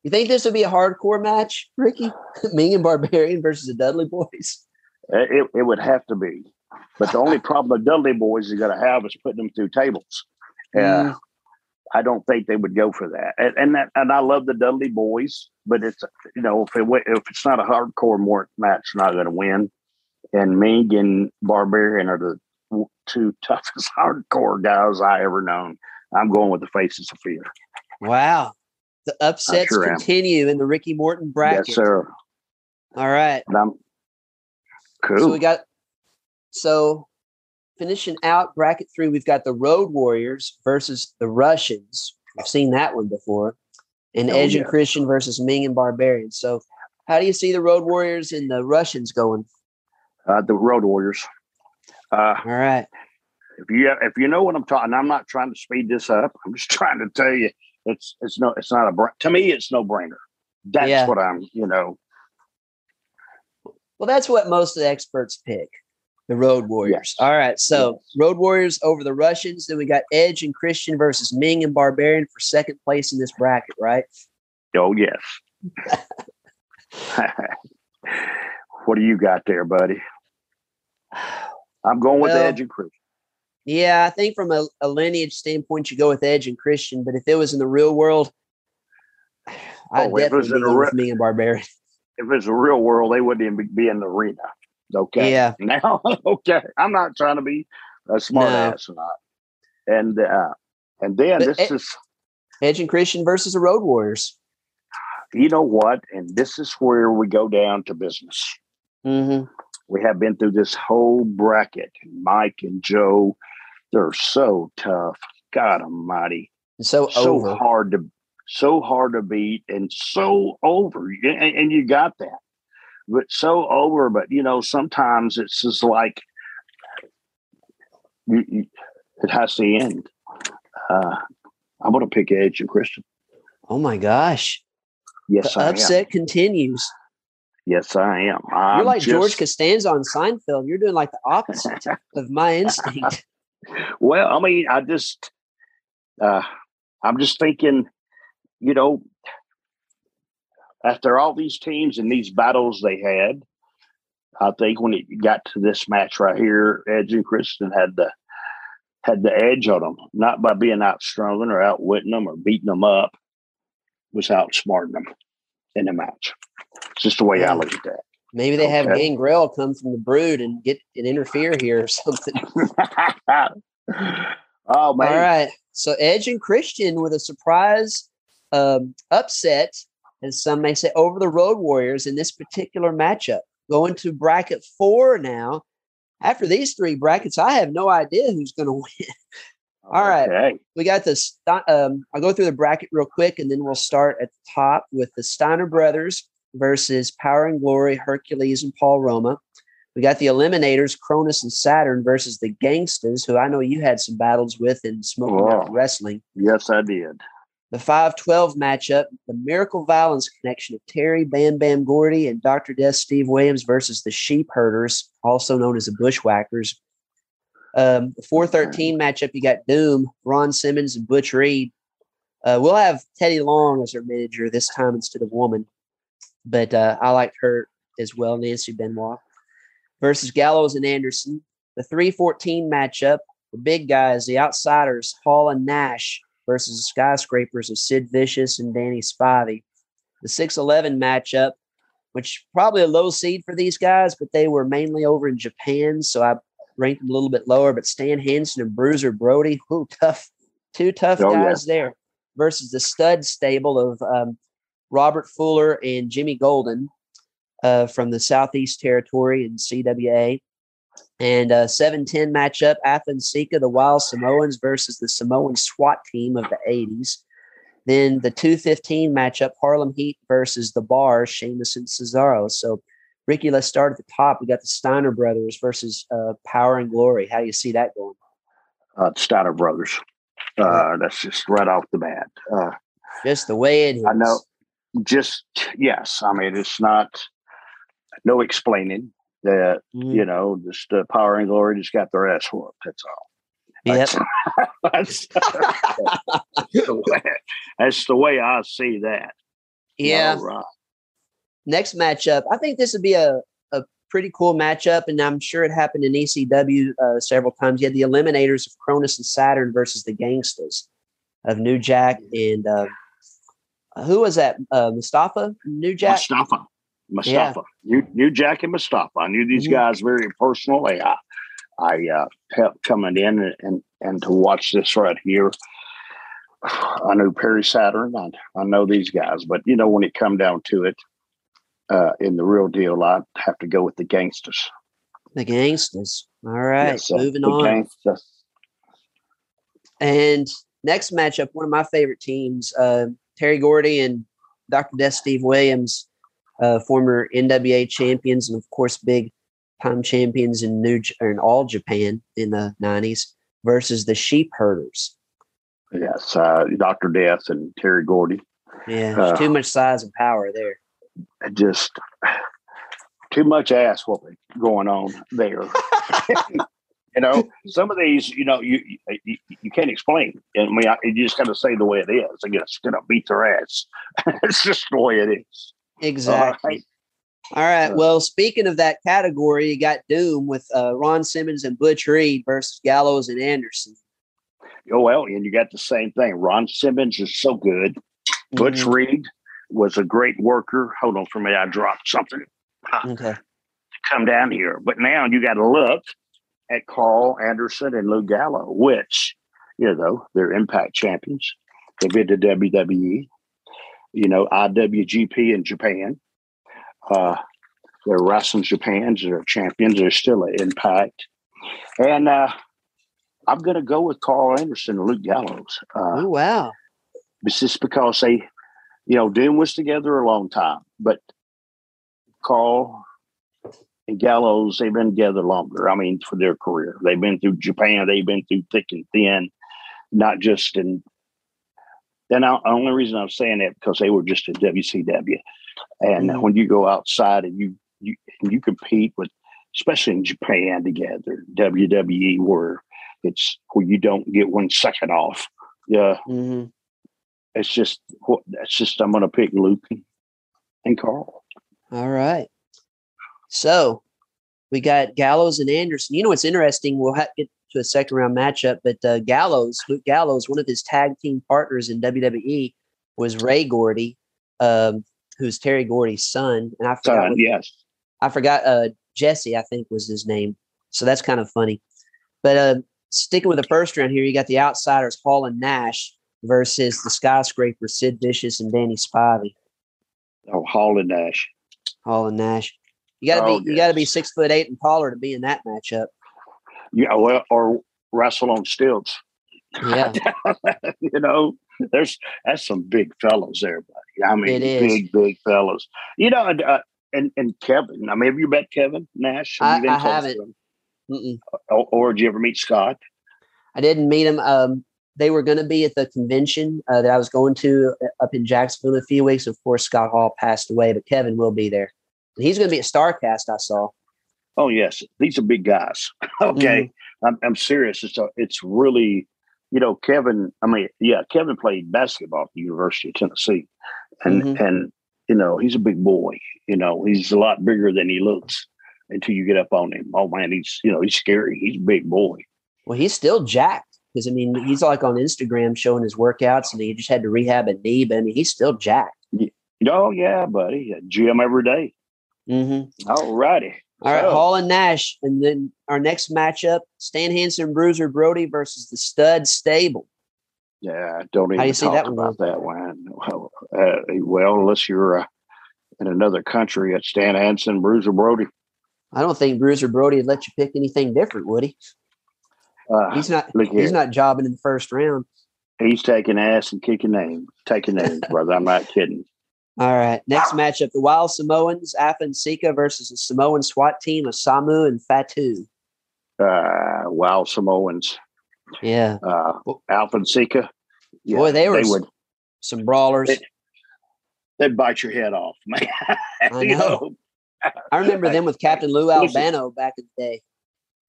You think this would be a hardcore match, Ricky? Meng and Barbarian versus the Dudley Boys. it, it would have to be. But the only problem the Dudley boys are going to have is putting them through tables. Yeah. Mm. I don't think they would go for that. And and, that, and I love the Dudley boys, but it's you know if it if it's not a hardcore match, not going to win. And Meng and Barbarian are the two toughest hardcore guys I ever known. I'm going with the Faces of Fear. Wow. The upsets sure am. continue in the Ricky Morton bracket. Yes, sir. All right. Cool. So we got so finishing out bracket three, we've got the Road Warriors versus the Russians. We've seen that one before. And Oh, Edge and. Christian versus Meng and Barbarian. So how do you see the Road Warriors and the Russians going? uh, the Road Warriors. Uh, All right. if you if you know what I'm talking, I'm not trying to speed this up. I'm just trying to tell you it's it's no it's not a to me it's no brainer. That's Yeah. what I'm you know Well, that's what most of the experts pick. The Road Warriors. Yes. All right. So Yes. Road Warriors over the Russians. Then we got Edge and Christian versus Meng and Barbarian for second place in this bracket, right? oh yes. what do you got there, buddy? I'm going with Edge and Christian. Yeah, I think from a, a lineage standpoint, you go with Edge and Christian. But if it was in the real world, I'd Oh, if it was definitely re- with Meng and Barbarian. If it's a real world, they wouldn't even be in the arena. Okay. Yeah. Now, okay. I'm not trying to be a smart No. ass or not. And uh, and then But this Ed- is Edge and Christian versus the Road Warriors. you know what? And this is where we go down to business. Mm-hmm. we have been through this whole bracket, Mike and Joe They're so tough. God Almighty, so so over. hard to so hard to beat and so over and, and you got that but so over but you know sometimes it's just like you, you, it has to end uh i'm gonna pick edge and christian Oh my gosh. yes the i upset am continues. yes i am You're I'm like George just- Costanza on Seinfeld. You're doing like the opposite of my instinct. well i mean i just uh i'm just thinking you know after all these teams and these battles they had i think when it got to this match right here edge and christian had the had the edge on them not by being outstrung or outwitting them or beating them up was outsmarting them in the match it's just the way i look at that Maybe they have Okay. Gangrel come from the brood and get and interfere here or something. oh man All right. So Edge and Christian with a surprise um, upset, as some may say, over the Road Warriors in this particular matchup. Going to bracket four now. After these three brackets, I have no idea who's going to win. All right. okay. We got this. Um, I'll go through the bracket real quick, and then we'll start at the top with the Steiner brothers versus Power and Glory, Hercules, and Paul Roma. We got the Eliminators, Kronus and Saturn versus the Gangstas, who I know you had some battles with in Smoky Mountain Wrestling. yes i did The 512 matchup, the Miracle Violence connection of Terry Bam Bam Gordy and Dr. Death Steve Williams versus the Sheep Herders, also known as the Bushwhackers. Um, the 413 matchup, you got Doom, Ron Simmons, and Butch Reed. Uh, we'll have Teddy Long as our manager this time instead of woman, but uh, I liked her as well, Nancy Benoit versus Gallows and Anderson. The 314 matchup, the big guys, the outsiders, Hall and Nash versus the skyscrapers of Sid Vicious and Danny Spivey. The 611 matchup, which probably a low seed for these guys, but they were mainly over in Japan, so I ranked them a little bit lower. But Stan Hansen and Bruiser Brody, who tough, two tough Oh, yeah. guys there versus the stud stable of um, Robert Fuller and Jimmy Golden uh, from the Southeast Territory in CWA. And uh, 710 matchup, Afa and Sika, the Wild Samoans versus the Samoan SWAT team of the 80s. Then the 215 matchup, Harlem Heat versus the Bars, Sheamus and Cesaro. So, Ricky, let's start at the top. We got the Steiner brothers versus uh, Power and Glory. How do you see that going? uh, Steiner Brothers. Uh, that's just right off the bat. Uh, Just the way it is. I know. just yes, I mean it's not no explaining that Mhm. you know just uh, Power and Glory just got their ass whooped. That's all. Yep. That's, that's, the way, that's the way I see that. Yeah. Right. next matchup, I think this would be a, a pretty cool matchup, and I'm sure it happened in ECW uh, several times. You had the Eliminators of Kronus and Saturn versus the Gangstas of New Jack and uh, who was that? Uh, Mustafa New Jack. Mustafa. Mustafa. You New Jack and Mustafa. I knew these Mhm. guys very personally. I I uh, helped coming in and, and and to watch this right here. I knew Perry Saturn. I, I know these guys, but you know when it come down to it, uh, in the real deal, I have to go with the Gangstas. The Gangstas. All right, Yes, uh, moving on. Gangstas. And next matchup, one of my favorite teams, uh, Terry Gordy and Dr. Death Steve Williams, uh, former NWA champions, and of course, big time champions in New J- in all Japan in the '90s, versus the Sheep Herders. Yes, uh, Doctor Death and Terry Gordy. Yeah, there's Uh. too much size and power there. Just too much ass whooping going on there. you know, some of these, you know, you you, you can't explain. I mean, I, you just got to say the way it is. I guess gonna beat their ass. it's just the way it is. Exactly. right. All right. Well, speaking of that category, you got Doom with uh, Ron Simmons and Butch Reed versus Gallows and Anderson. Oh well, and you got the same thing. Ron Simmons is so good. Butch Mhm. Reed was a great worker. Hold on for me, I dropped something. Okay. come down here. But now you got to look at Karl Anderson and Luke Gallows, which, you know, they're impact champions. They've been to WWE, you know, IWGP in Japan. Uh, they're wrestling Japan's, they're champions, they're still at impact. And uh, I'm going to go with Karl Anderson and Luke Gallows. Uh, oh wow! It's just because they, you know, Doom was together a long time, but Carl and Gallows they've been together longer. I mean, for their career, they've been through Japan, they've been through thick and thin, not just in. And the only reason I'm saying that because they were just in WCW, and mm-hmm. when you go outside and you you you compete with, especially in Japan together, WWE, where it's where you don't get one second off. Yeah, mm-hmm. it's just that's just I'm going to pick Luke and Karl. All right. So we got Gallows and Anderson. You know what's interesting? We'll have to get to a second round matchup, but uh, Gallows, Luke Gallows, one of his tag team partners in WWE was Ray Gordy, um, who's Terry Gordy's son. And I forgot. Son, yes. I forgot. Uh, Jesse, I think was his name. So that's kind of funny. But uh, sticking with the first round here, you got the outsiders Hall and Nash versus the skyscraper Sid Vicious and Danny Spivey. Oh, Hall and Nash. Hall and Nash. You got to oh, be yes. you got to be six foot eight and taller to be in that matchup. Yeah, well, or wrestle on stilts. Yeah, you know, there's that's some big fellows there, buddy. I mean, big big fellows. You know, uh, and and Kevin. I mean, have you met Kevin Nash? Have I, I haven't. Or, or, did you ever meet Scott? I didn't meet him. Um, they were going to be at the convention uh, that I was going to uh, up in Jacksonville in a few weeks. Of course, Scott Hall passed away, but Kevin will be there. He's going to be at Starcast. I saw. Oh yes, these are big guys. okay, mm-hmm. I'm, I'm serious. It's a, it's really, you know, Kevin. I mean, yeah, Kevin played basketball at the University of Tennessee, and mm-hmm. and you know he's a big boy. You know, he's a lot bigger than he looks until you get up on him. Oh man, he's you know he's scary. He's a big boy. Well, he's still jacked because I mean he's like on Instagram showing his workouts, and he just had to rehab a knee, but I mean he's still jacked. Oh yeah, buddy, gym every day. Mm-hmm. All righty. All right, so. Hall and Nash, and then our next matchup: Stan Hansen, Bruiser Brody versus the Stud Stable. Yeah, don't even How do you see that about one? that one. Well, uh, well, unless you're uh, in another country, at Stan Hansen, Bruiser Brody. I don't think Bruiser Brody would let you pick anything different, would he? Uh, he's not. He's not jobbing in the first round. He's taking ass and kicking names, taking names, brother. I'm not kidding. All right. Next matchup: the Wild Samoans, Afa Sika versus the Samoan SWAT team of Samu and Fatu. Uh, Wild Samoans. Yeah. Uh, Afa Sika. Yeah, Boy, they were they would, some brawlers. They, would bite your head off, man. I know. I remember them with Captain Lou Albano back in the day.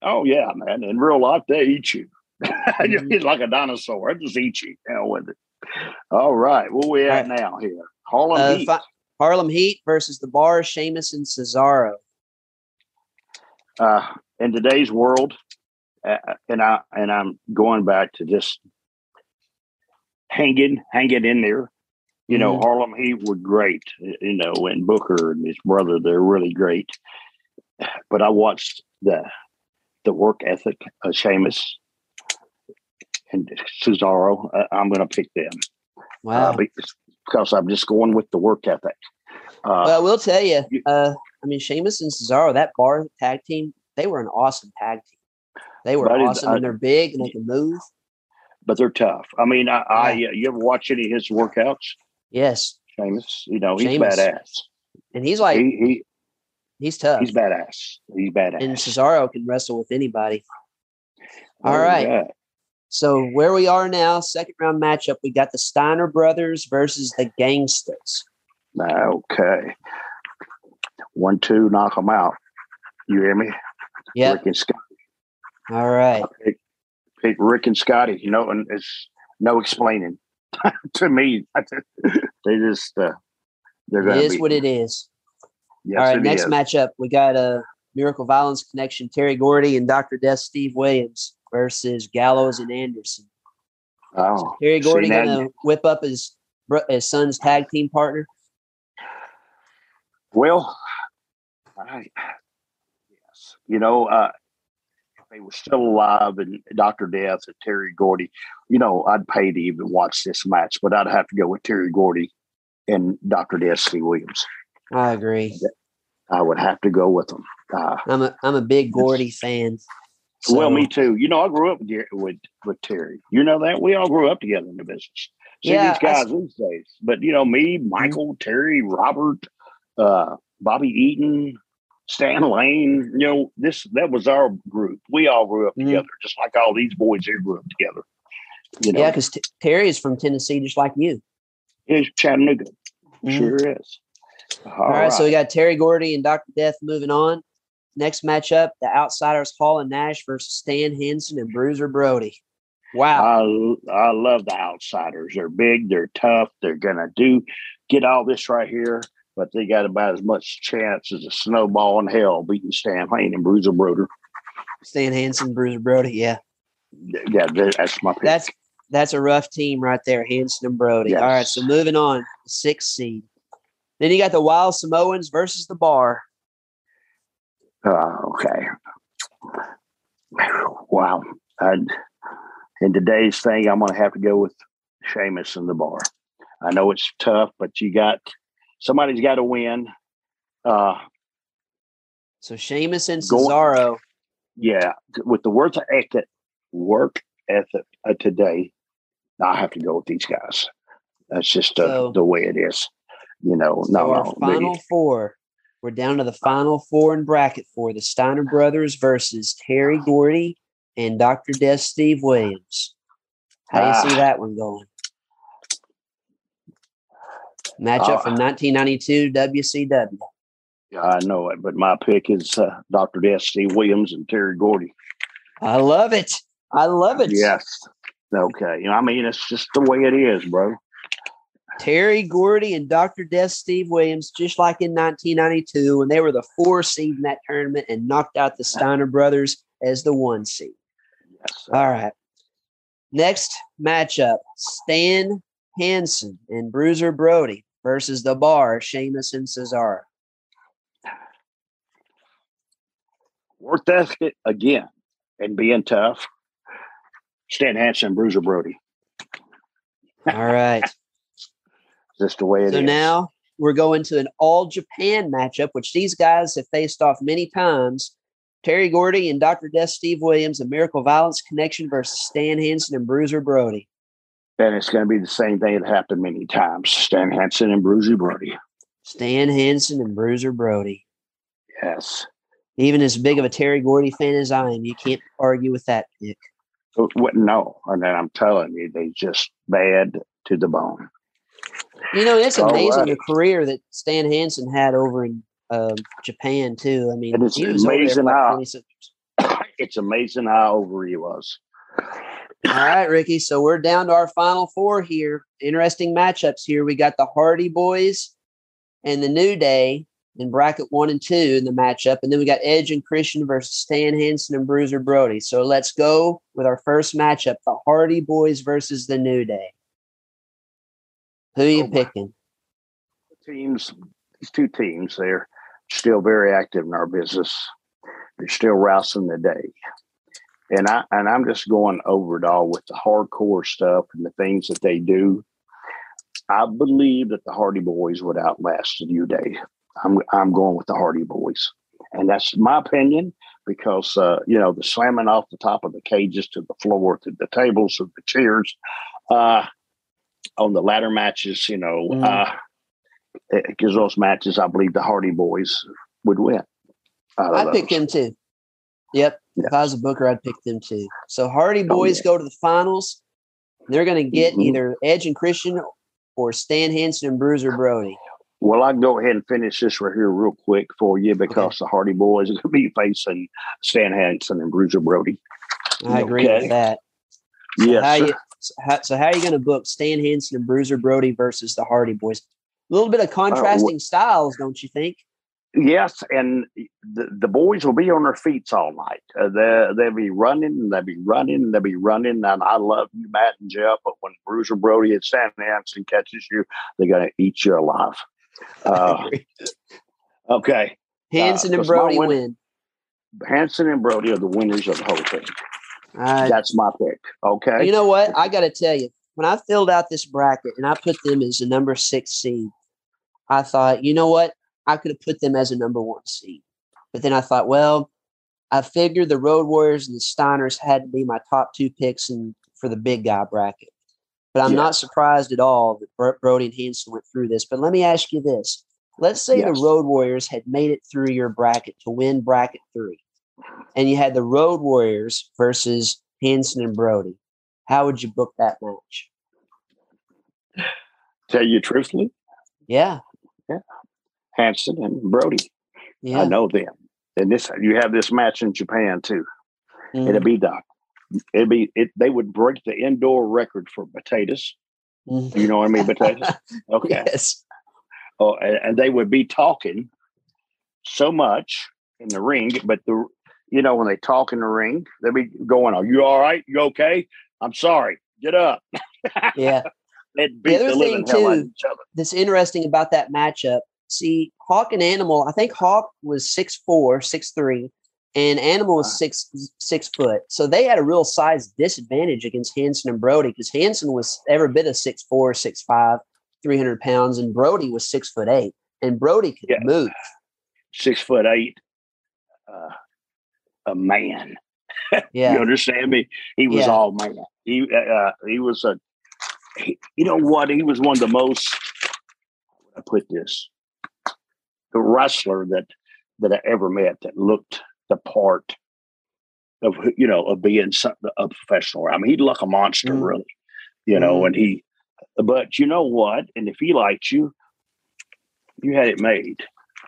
Oh yeah, man! In real life, they eat you. mm-hmm. Like a dinosaur. They just eat you. Hell with it. All right, where we at right. now here? Harlem uh, Heat. Fi- Harlem Heat versus the Bar, Sheamus and Cesaro. Uh, in today's world, uh, and I and I'm going back to just hanging, hanging in there. You know, mm-hmm. Harlem Heat were great. You know, and Booker and his brother, they're really great. But I watched the the work ethic of Sheamus and Cesaro. Uh, I'm going to pick them. Wow. Uh, because I'm just going with the work ethic. Uh, well, I will tell you, uh, I mean, Sheamus and Cesaro, that bar tag team, they were an awesome tag team. They were awesome, I, and they're big and they can move. But they're tough. I mean, I, I you ever watch any of his workouts? Yes. Sheamus, you know, he's Sheamus. badass. And he's like, he, he, he's tough. He's badass. He's badass. And Cesaro can wrestle with anybody. All oh, right. Yeah. So where we are now, second round matchup, we got the Steiner brothers versus the Gangstas. Okay. One, two, knock them out. You hear me? Yeah. Rick and Scotty. All right. Pick, pick, Rick and Scotty. You know, and it's no explaining to me. they just uh, they're. It is what it is. Yes, All right. Next is. matchup, we got a Miracle Violence Connection, Terry Gordy and Dr. Death Steve Williams versus Gallows and Anderson. Oh, Terry Gordy gonna whip up his his son's tag team partner. Well, I, yes, you know, uh, if they were still alive and Doctor Death and Terry Gordy, you know, I'd pay to even watch this match, but I'd have to go with Terry Gordy and Doctor Death Williams. I agree. I would have to go with them. Uh, I'm a I'm a big Gordy fan. So, well, me too. You know, I grew up with, with with Terry. You know that we all grew up together in the business. See Yeah, these guys I- these days, but you know me, Michael, Terry, Robert, uh, Bobby Eaton, Stan Lane. You know this that was our group. We all grew up Mhm. together, just like all these boys here grew up together. You know, Yeah, because t- Terry is from Tennessee, just like you. it's Chattanooga. Mhm. Sure is. All right, so we got Terry Gordy and Dr. Death moving on. Next matchup, the Outsiders Hall and Nash versus Stan Henson and Bruiser Brody. Wow. I I love the outsiders. They're big, they're tough, they're gonna do get all this right here, but they got about as much chance as a snowball in hell beating Stan Lane and Bruiser Broder. Stan Henson, Bruiser Brody. Yeah, Yeah, that's my pick. that's that's a rough team right there, Henson and Brody. All right, so moving on, sixth seed. Then you got the Wild Samoans versus the Bar. Uh, okay. Wow. And in today's thing, I'm gonna have to go with Sheamus and the bar. I know it's tough, but you got somebody's got to win. Uh, So Sheamus and Cesaro. yeah, with the words work ethic, work ethic of today, I have to go with these guys. That's just uh, So- the way it is. You know, So no, our no, final they- four. We're down to the final four in bracket four: the Steiner brothers versus Terry Gordy and Dr. Death Steve Williams. How do you see Ah. that one going? Matchup Uh, from 1992 WCW. yeah, I know it, but my pick is uh, Dr. Death, Steve Williams, and Terry Gordy. I love it. I love it. Yes. Okay. You know, I mean, it's just the way it is, bro. Terry Gordy and Dr. Death Steve Williams, just like in 1992, when they were the four seed in that tournament and knocked out the Steiner brothers as the one seed. Yes. All right. Next matchup Stan Hansen and Bruiser Brody versus the bar, Sheamus and Cesaro. Work ethic again and being tough. Stan Hansen, Bruiser Brody. All right. Just the way it is. so now we're going to an all Japan matchup, which these guys have faced off many times. Terry Gordy and Dr. Death Steve Williams, a Miracle Violence Connection versus Stan Hansen and Bruiser Brody. And it's going to be the same thing that happened many times. Stan Hansen and Bruiser Brody. Stan Hansen and Bruiser Brody. Yes. Even as big of a Terry Gordy fan as I am, you can't argue with that what- no. And then I'm telling you, they just bad to the bone. You know, it's amazing the career that Stan Hansen had over in um, Japan too. I mean, it's he was over there amazing how- it's amazing how over he was. All right, Ricky. So we're down to our final four here. Interesting matchups here. We got the Hardy Boys and the New Day in bracket one and two in the matchup. And then we got Edge and Christian versus Stan Hansen and Bruiser Brody. So let's go with our first matchup the Hardy Boys versus the New Day. Who are you Oh, picking? teams, these two teams, they're still very active in our business. They're still rousing the day. And I and I'm just going over it all with the hardcore stuff and the things that they do. I believe that the Hardy Boys would outlast the New Day. I'm I'm going with the Hardy Boys, and that's my opinion because uh, you know the slamming off the top of the cages to the floor, to the tables, to the chairs, uh, on the ladder matches. You know, Mhm. uh, because those matches, I believe the Hardy Boys would win. I'd pick them too. Yep. Yeah. If I was a booker, I'd pick them too. So Hardy Oh, Boys yeah. go to the finals. They're going to get Mhm. either Edge and Christian or Stan Hansen and Bruiser Brody. Well, I can go ahead and finish this right here real quick for you because the Hardy Boys are going to be facing Stan Hansen and Bruiser Brody. I agree Okay. with that. So Yes, how sir. you so how, so how are you going to book Stan Hansen and Bruiser Brody versus the Hardy Boys? A little bit Uh, of contrasting styles, don't you think? Yes, and the, the boys will be on their feet all night. Uh, they they'll be running and they'll be running and they'll be running. And I love you, Matt and Jeff, but when Bruiser Brody and Stan Hansen catches you, they're going to eat you alive. Uh, okay, Hansen and 'cause my Brody win- win. Hansen and Brody are the winners of the whole thing. Uh, That's my pick. Okay. You know what? I got to tell you, when I filled out this bracket and I put them as a number six seed, I thought, you know what? I could have put them as a number one seed. But then I thought, well, I figured the Road Warriors and the Steiners had to be my top two picks in, for the big guy bracket. But I'm Yeah. not surprised at all that Bro- Brody and Hansen went through this. But let me ask you this. Let's say Yes. the Road Warriors had made it through your bracket to win bracket three, and you had the Road Warriors versus Hansen and Brody. How would you book that match? Tell you truthfully, Yeah. Yeah. Hansen and Brody. Yeah. I know them. And this you have this match in Japan too. Mhm, It'd be the it'd be it they would break the indoor record for potatoes. mhm. You know what I mean? Potatoes. Okay. Yes. Oh, and, and they would be talking so much in the ring, but the you know when they talk in the ring, they'd be going, "Are you all right? You okay? I'm sorry. Get up." Yeah. Beat other the, thing, too, of each other. that's interesting about that matchup. See, Hawk and Animal, I think Hawk was six four, six three, and Animal was Wow. six six foot. So they had a real size disadvantage against Hansen and Brody because Hansen was every bit of six four, six five, 300 pounds, and Brody was six foot eight. And Brody could Yeah. move. Six foot eight, uh, a man. You understand me? He was Yeah. all man. He uh, he was a. He, you know what? He was one of the most. I put this? The wrestler that that I ever met that looked the part of you know of being some, a professional. I mean, he looked like a monster, Mhm. really. You know, Mhm. and he. But you know what? And if he liked you, you had it made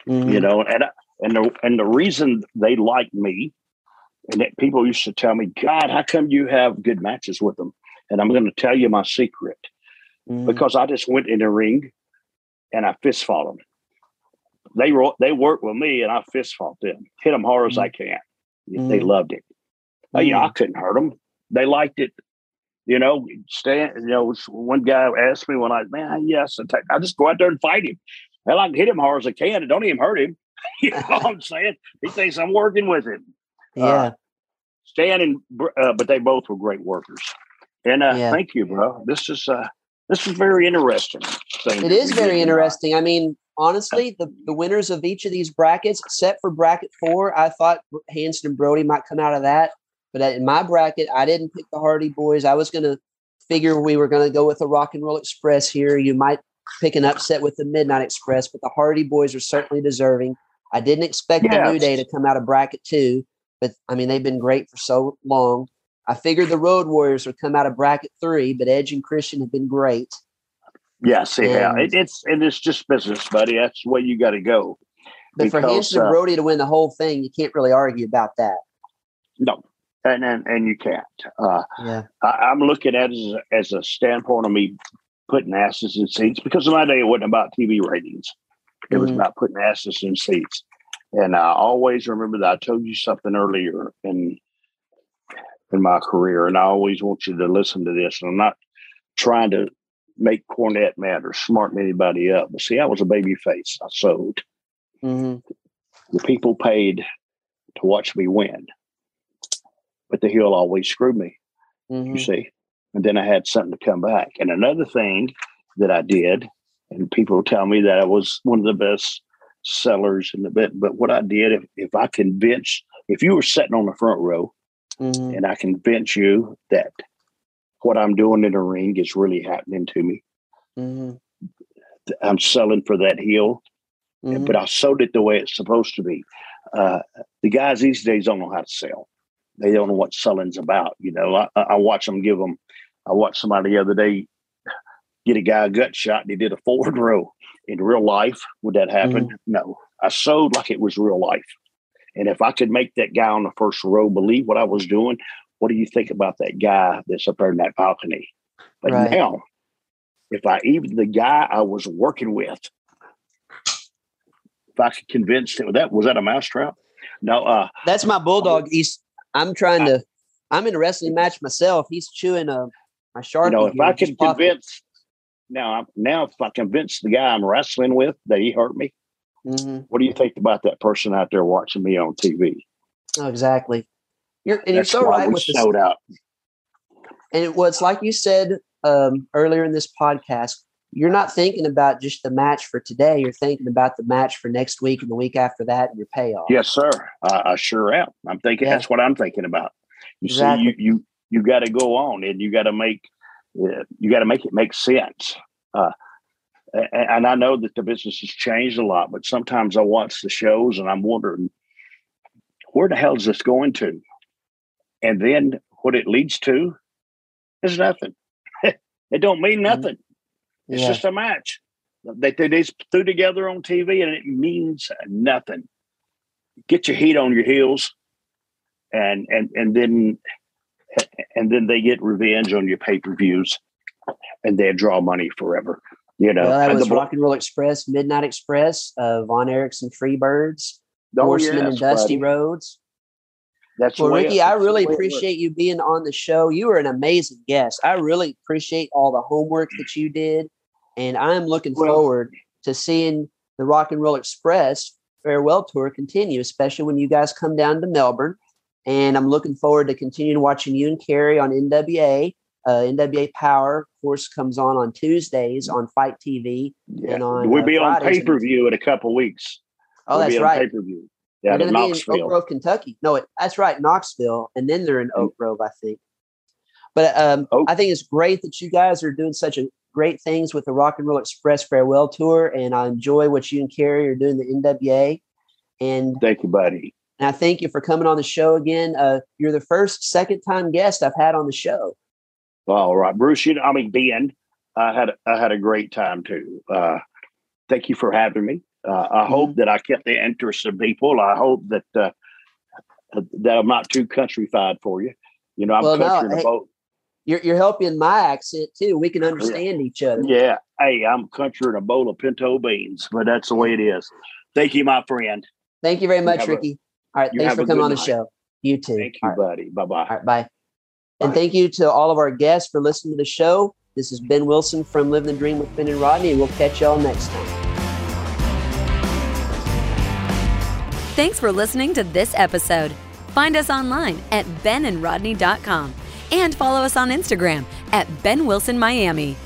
you Mhm. know and I, and the and the reason they liked me and that people used to tell me god how come you have good matches with them and i'm going to tell you my secret. Mhm. because i just went in the ring and i fist fought them they were they worked with me and i fist fought them. Hit them hard as i can. They Mhm. loved it. Uh, you know i couldn't hurt them they liked it. You know stand you know one guy asked me when i man yes I I just go out there and fight him. Hell, I can hit him hard as I can. And don't even hurt him. you know what I'm saying? He thinks I'm working with him. Yeah. Stan and uh, but they both were great workers. And uh, Yeah. thank you, bro. This is uh, this is very interesting. It is very interesting. I mean, honestly, the, the winners of each of these brackets, except for bracket four, I thought Hansen and Brody might come out of that. But in my bracket, I didn't pick the Hardy Boys. I was going to figure we were going to go with the Rock and Roll Express here. You might pick an upset with the Midnight Express, but the Hardy Boys are certainly deserving. I didn't expect the New Day to come out of bracket two, but I mean, they've been great for so long. I figured the Road Warriors would come out of bracket three, but Edge and Christian have been great. Yes, yeah. It, it's and it's just business, buddy. That's the way you got to go. But for Because, Hansen and uh, Brody to win the whole thing, you can't really argue about that. No, and and, and you can't. Uh, Yeah. I, I'm looking at it as a, as a standpoint of me putting asses in seats because in my day it wasn't about TV ratings. It was Mhm. about putting asses in seats. And I always remember that I told you something earlier in in my career, and I always want you to listen to this. And I'm not trying to make Cornette mad or smarten anybody up, but see, I was a baby face. I sold. hmm The people paid to watch me win, but the heel always screwed me hmm you see. And then I had something to come back. And another thing that I did, and people tell me that I was one of the best sellers in the bit, but what I did, if, if I convince, if you were sitting on the front row hmm and I convince you that what I'm doing in the ring is really happening to me, hmm I'm selling for that heel, hmm but I sold it the way it's supposed to be. Uh, the guys these days don't know how to sell. They don't know what selling's about. You know, I, I watch them give them. I watched somebody the other day get a guy a gut shot and he did a forward row. In real life, would that happen? No. I sold like it was real life. And if I could make that guy on the first row believe what I was doing, what do you think about that guy that's up there in that balcony? But Right. now, if I even the guy I was working with, if I could convince him that was that a mousetrap? No, uh, That's my bulldog. He's. I'm trying to. I'm in a wrestling match myself. He's chewing a my sharpie. you know, if I can convince now, I'm- now if I convince the guy I'm wrestling with that he hurt me, Mhm. what do you think about that person out there watching me on TV? Oh, exactly. You're and you're so right we with this. sold out. And it was like you said um, earlier in this podcast. you're not thinking about just the match for today. You're thinking about the match for next week and the week after that and your payoff. Yes, sir. I, I sure am. I'm thinking Yeah. that's what I'm thinking about. You Exactly. see, you you you got to go on and you got to make you got to make it make sense. Uh, and I know that the business has changed a lot, but sometimes I watch the shows and I'm wondering where the hell is this going to? And then what it leads to is nothing. it don't mean nothing. It's Yeah. just a match that they just threw together on TV, and it means nothing. Get your heat on your heels, and and and then and then they get revenge on your pay per views, and they draw money forever. You know, well, that was the Rock and Roll Express, Midnight Express, uh, Von Erickson Freebirds, Oh, Horseman and Dusty buddy. Rhodes. That's Well, Ricky, I really appreciate you being on the show. You were an amazing guest. I really appreciate all the homework that you did. And I'm looking Well- forward to seeing the Rock and Roll Express farewell tour continue, especially when you guys come down to Melbourne. And I'm looking forward to continuing watching you and Kerry on NWA. Uh, NWA Power, of course, comes on on Tuesdays on FITE TV. Yeah. and on, we'll uh, be on pay per view in a couple weeks. Oh, we'll that's right. Pay per view They're in going to be in Oak Grove, Kentucky. No, it, that's right, Knoxville, and then they're in Oak Grove, I think. But um, Oak- I think it's great that you guys are doing such a great things with the Rock and Roll Express farewell tour, and I enjoy what you and Kerry are doing the NWA. And, Thank you, buddy. And I thank you for coming on the show again. Uh, you're the first second time guest I've had on the show. All right, Bruce. You know, I mean, Ben, I had I had a great time too. Uh, thank you for having me. Uh, I hope Mm-hmm. that I kept the interest of people. I hope that uh, that I'm not too countryfied for you. You know, I'm Well, no, country in a hey, boat. You're, you're helping my accent too. We can understand each other. Yeah, hey, I'm country in a bowl of pinto beans, but that's the way it is. Thank you, my friend. Thank you very much, have a- Ricky. All right, you thanks for coming on the night. show. You too. Thank you, right. buddy. Bye bye. All right, bye. And thank you to all of our guests for listening to the show. This is Ben Wilson from Living the Dream with Ben and Rodney, and we'll catch y'all next time. Thanks for listening to this episode. Find us online at benandrodney.com and follow us on Instagram at Ben Wilson Miami.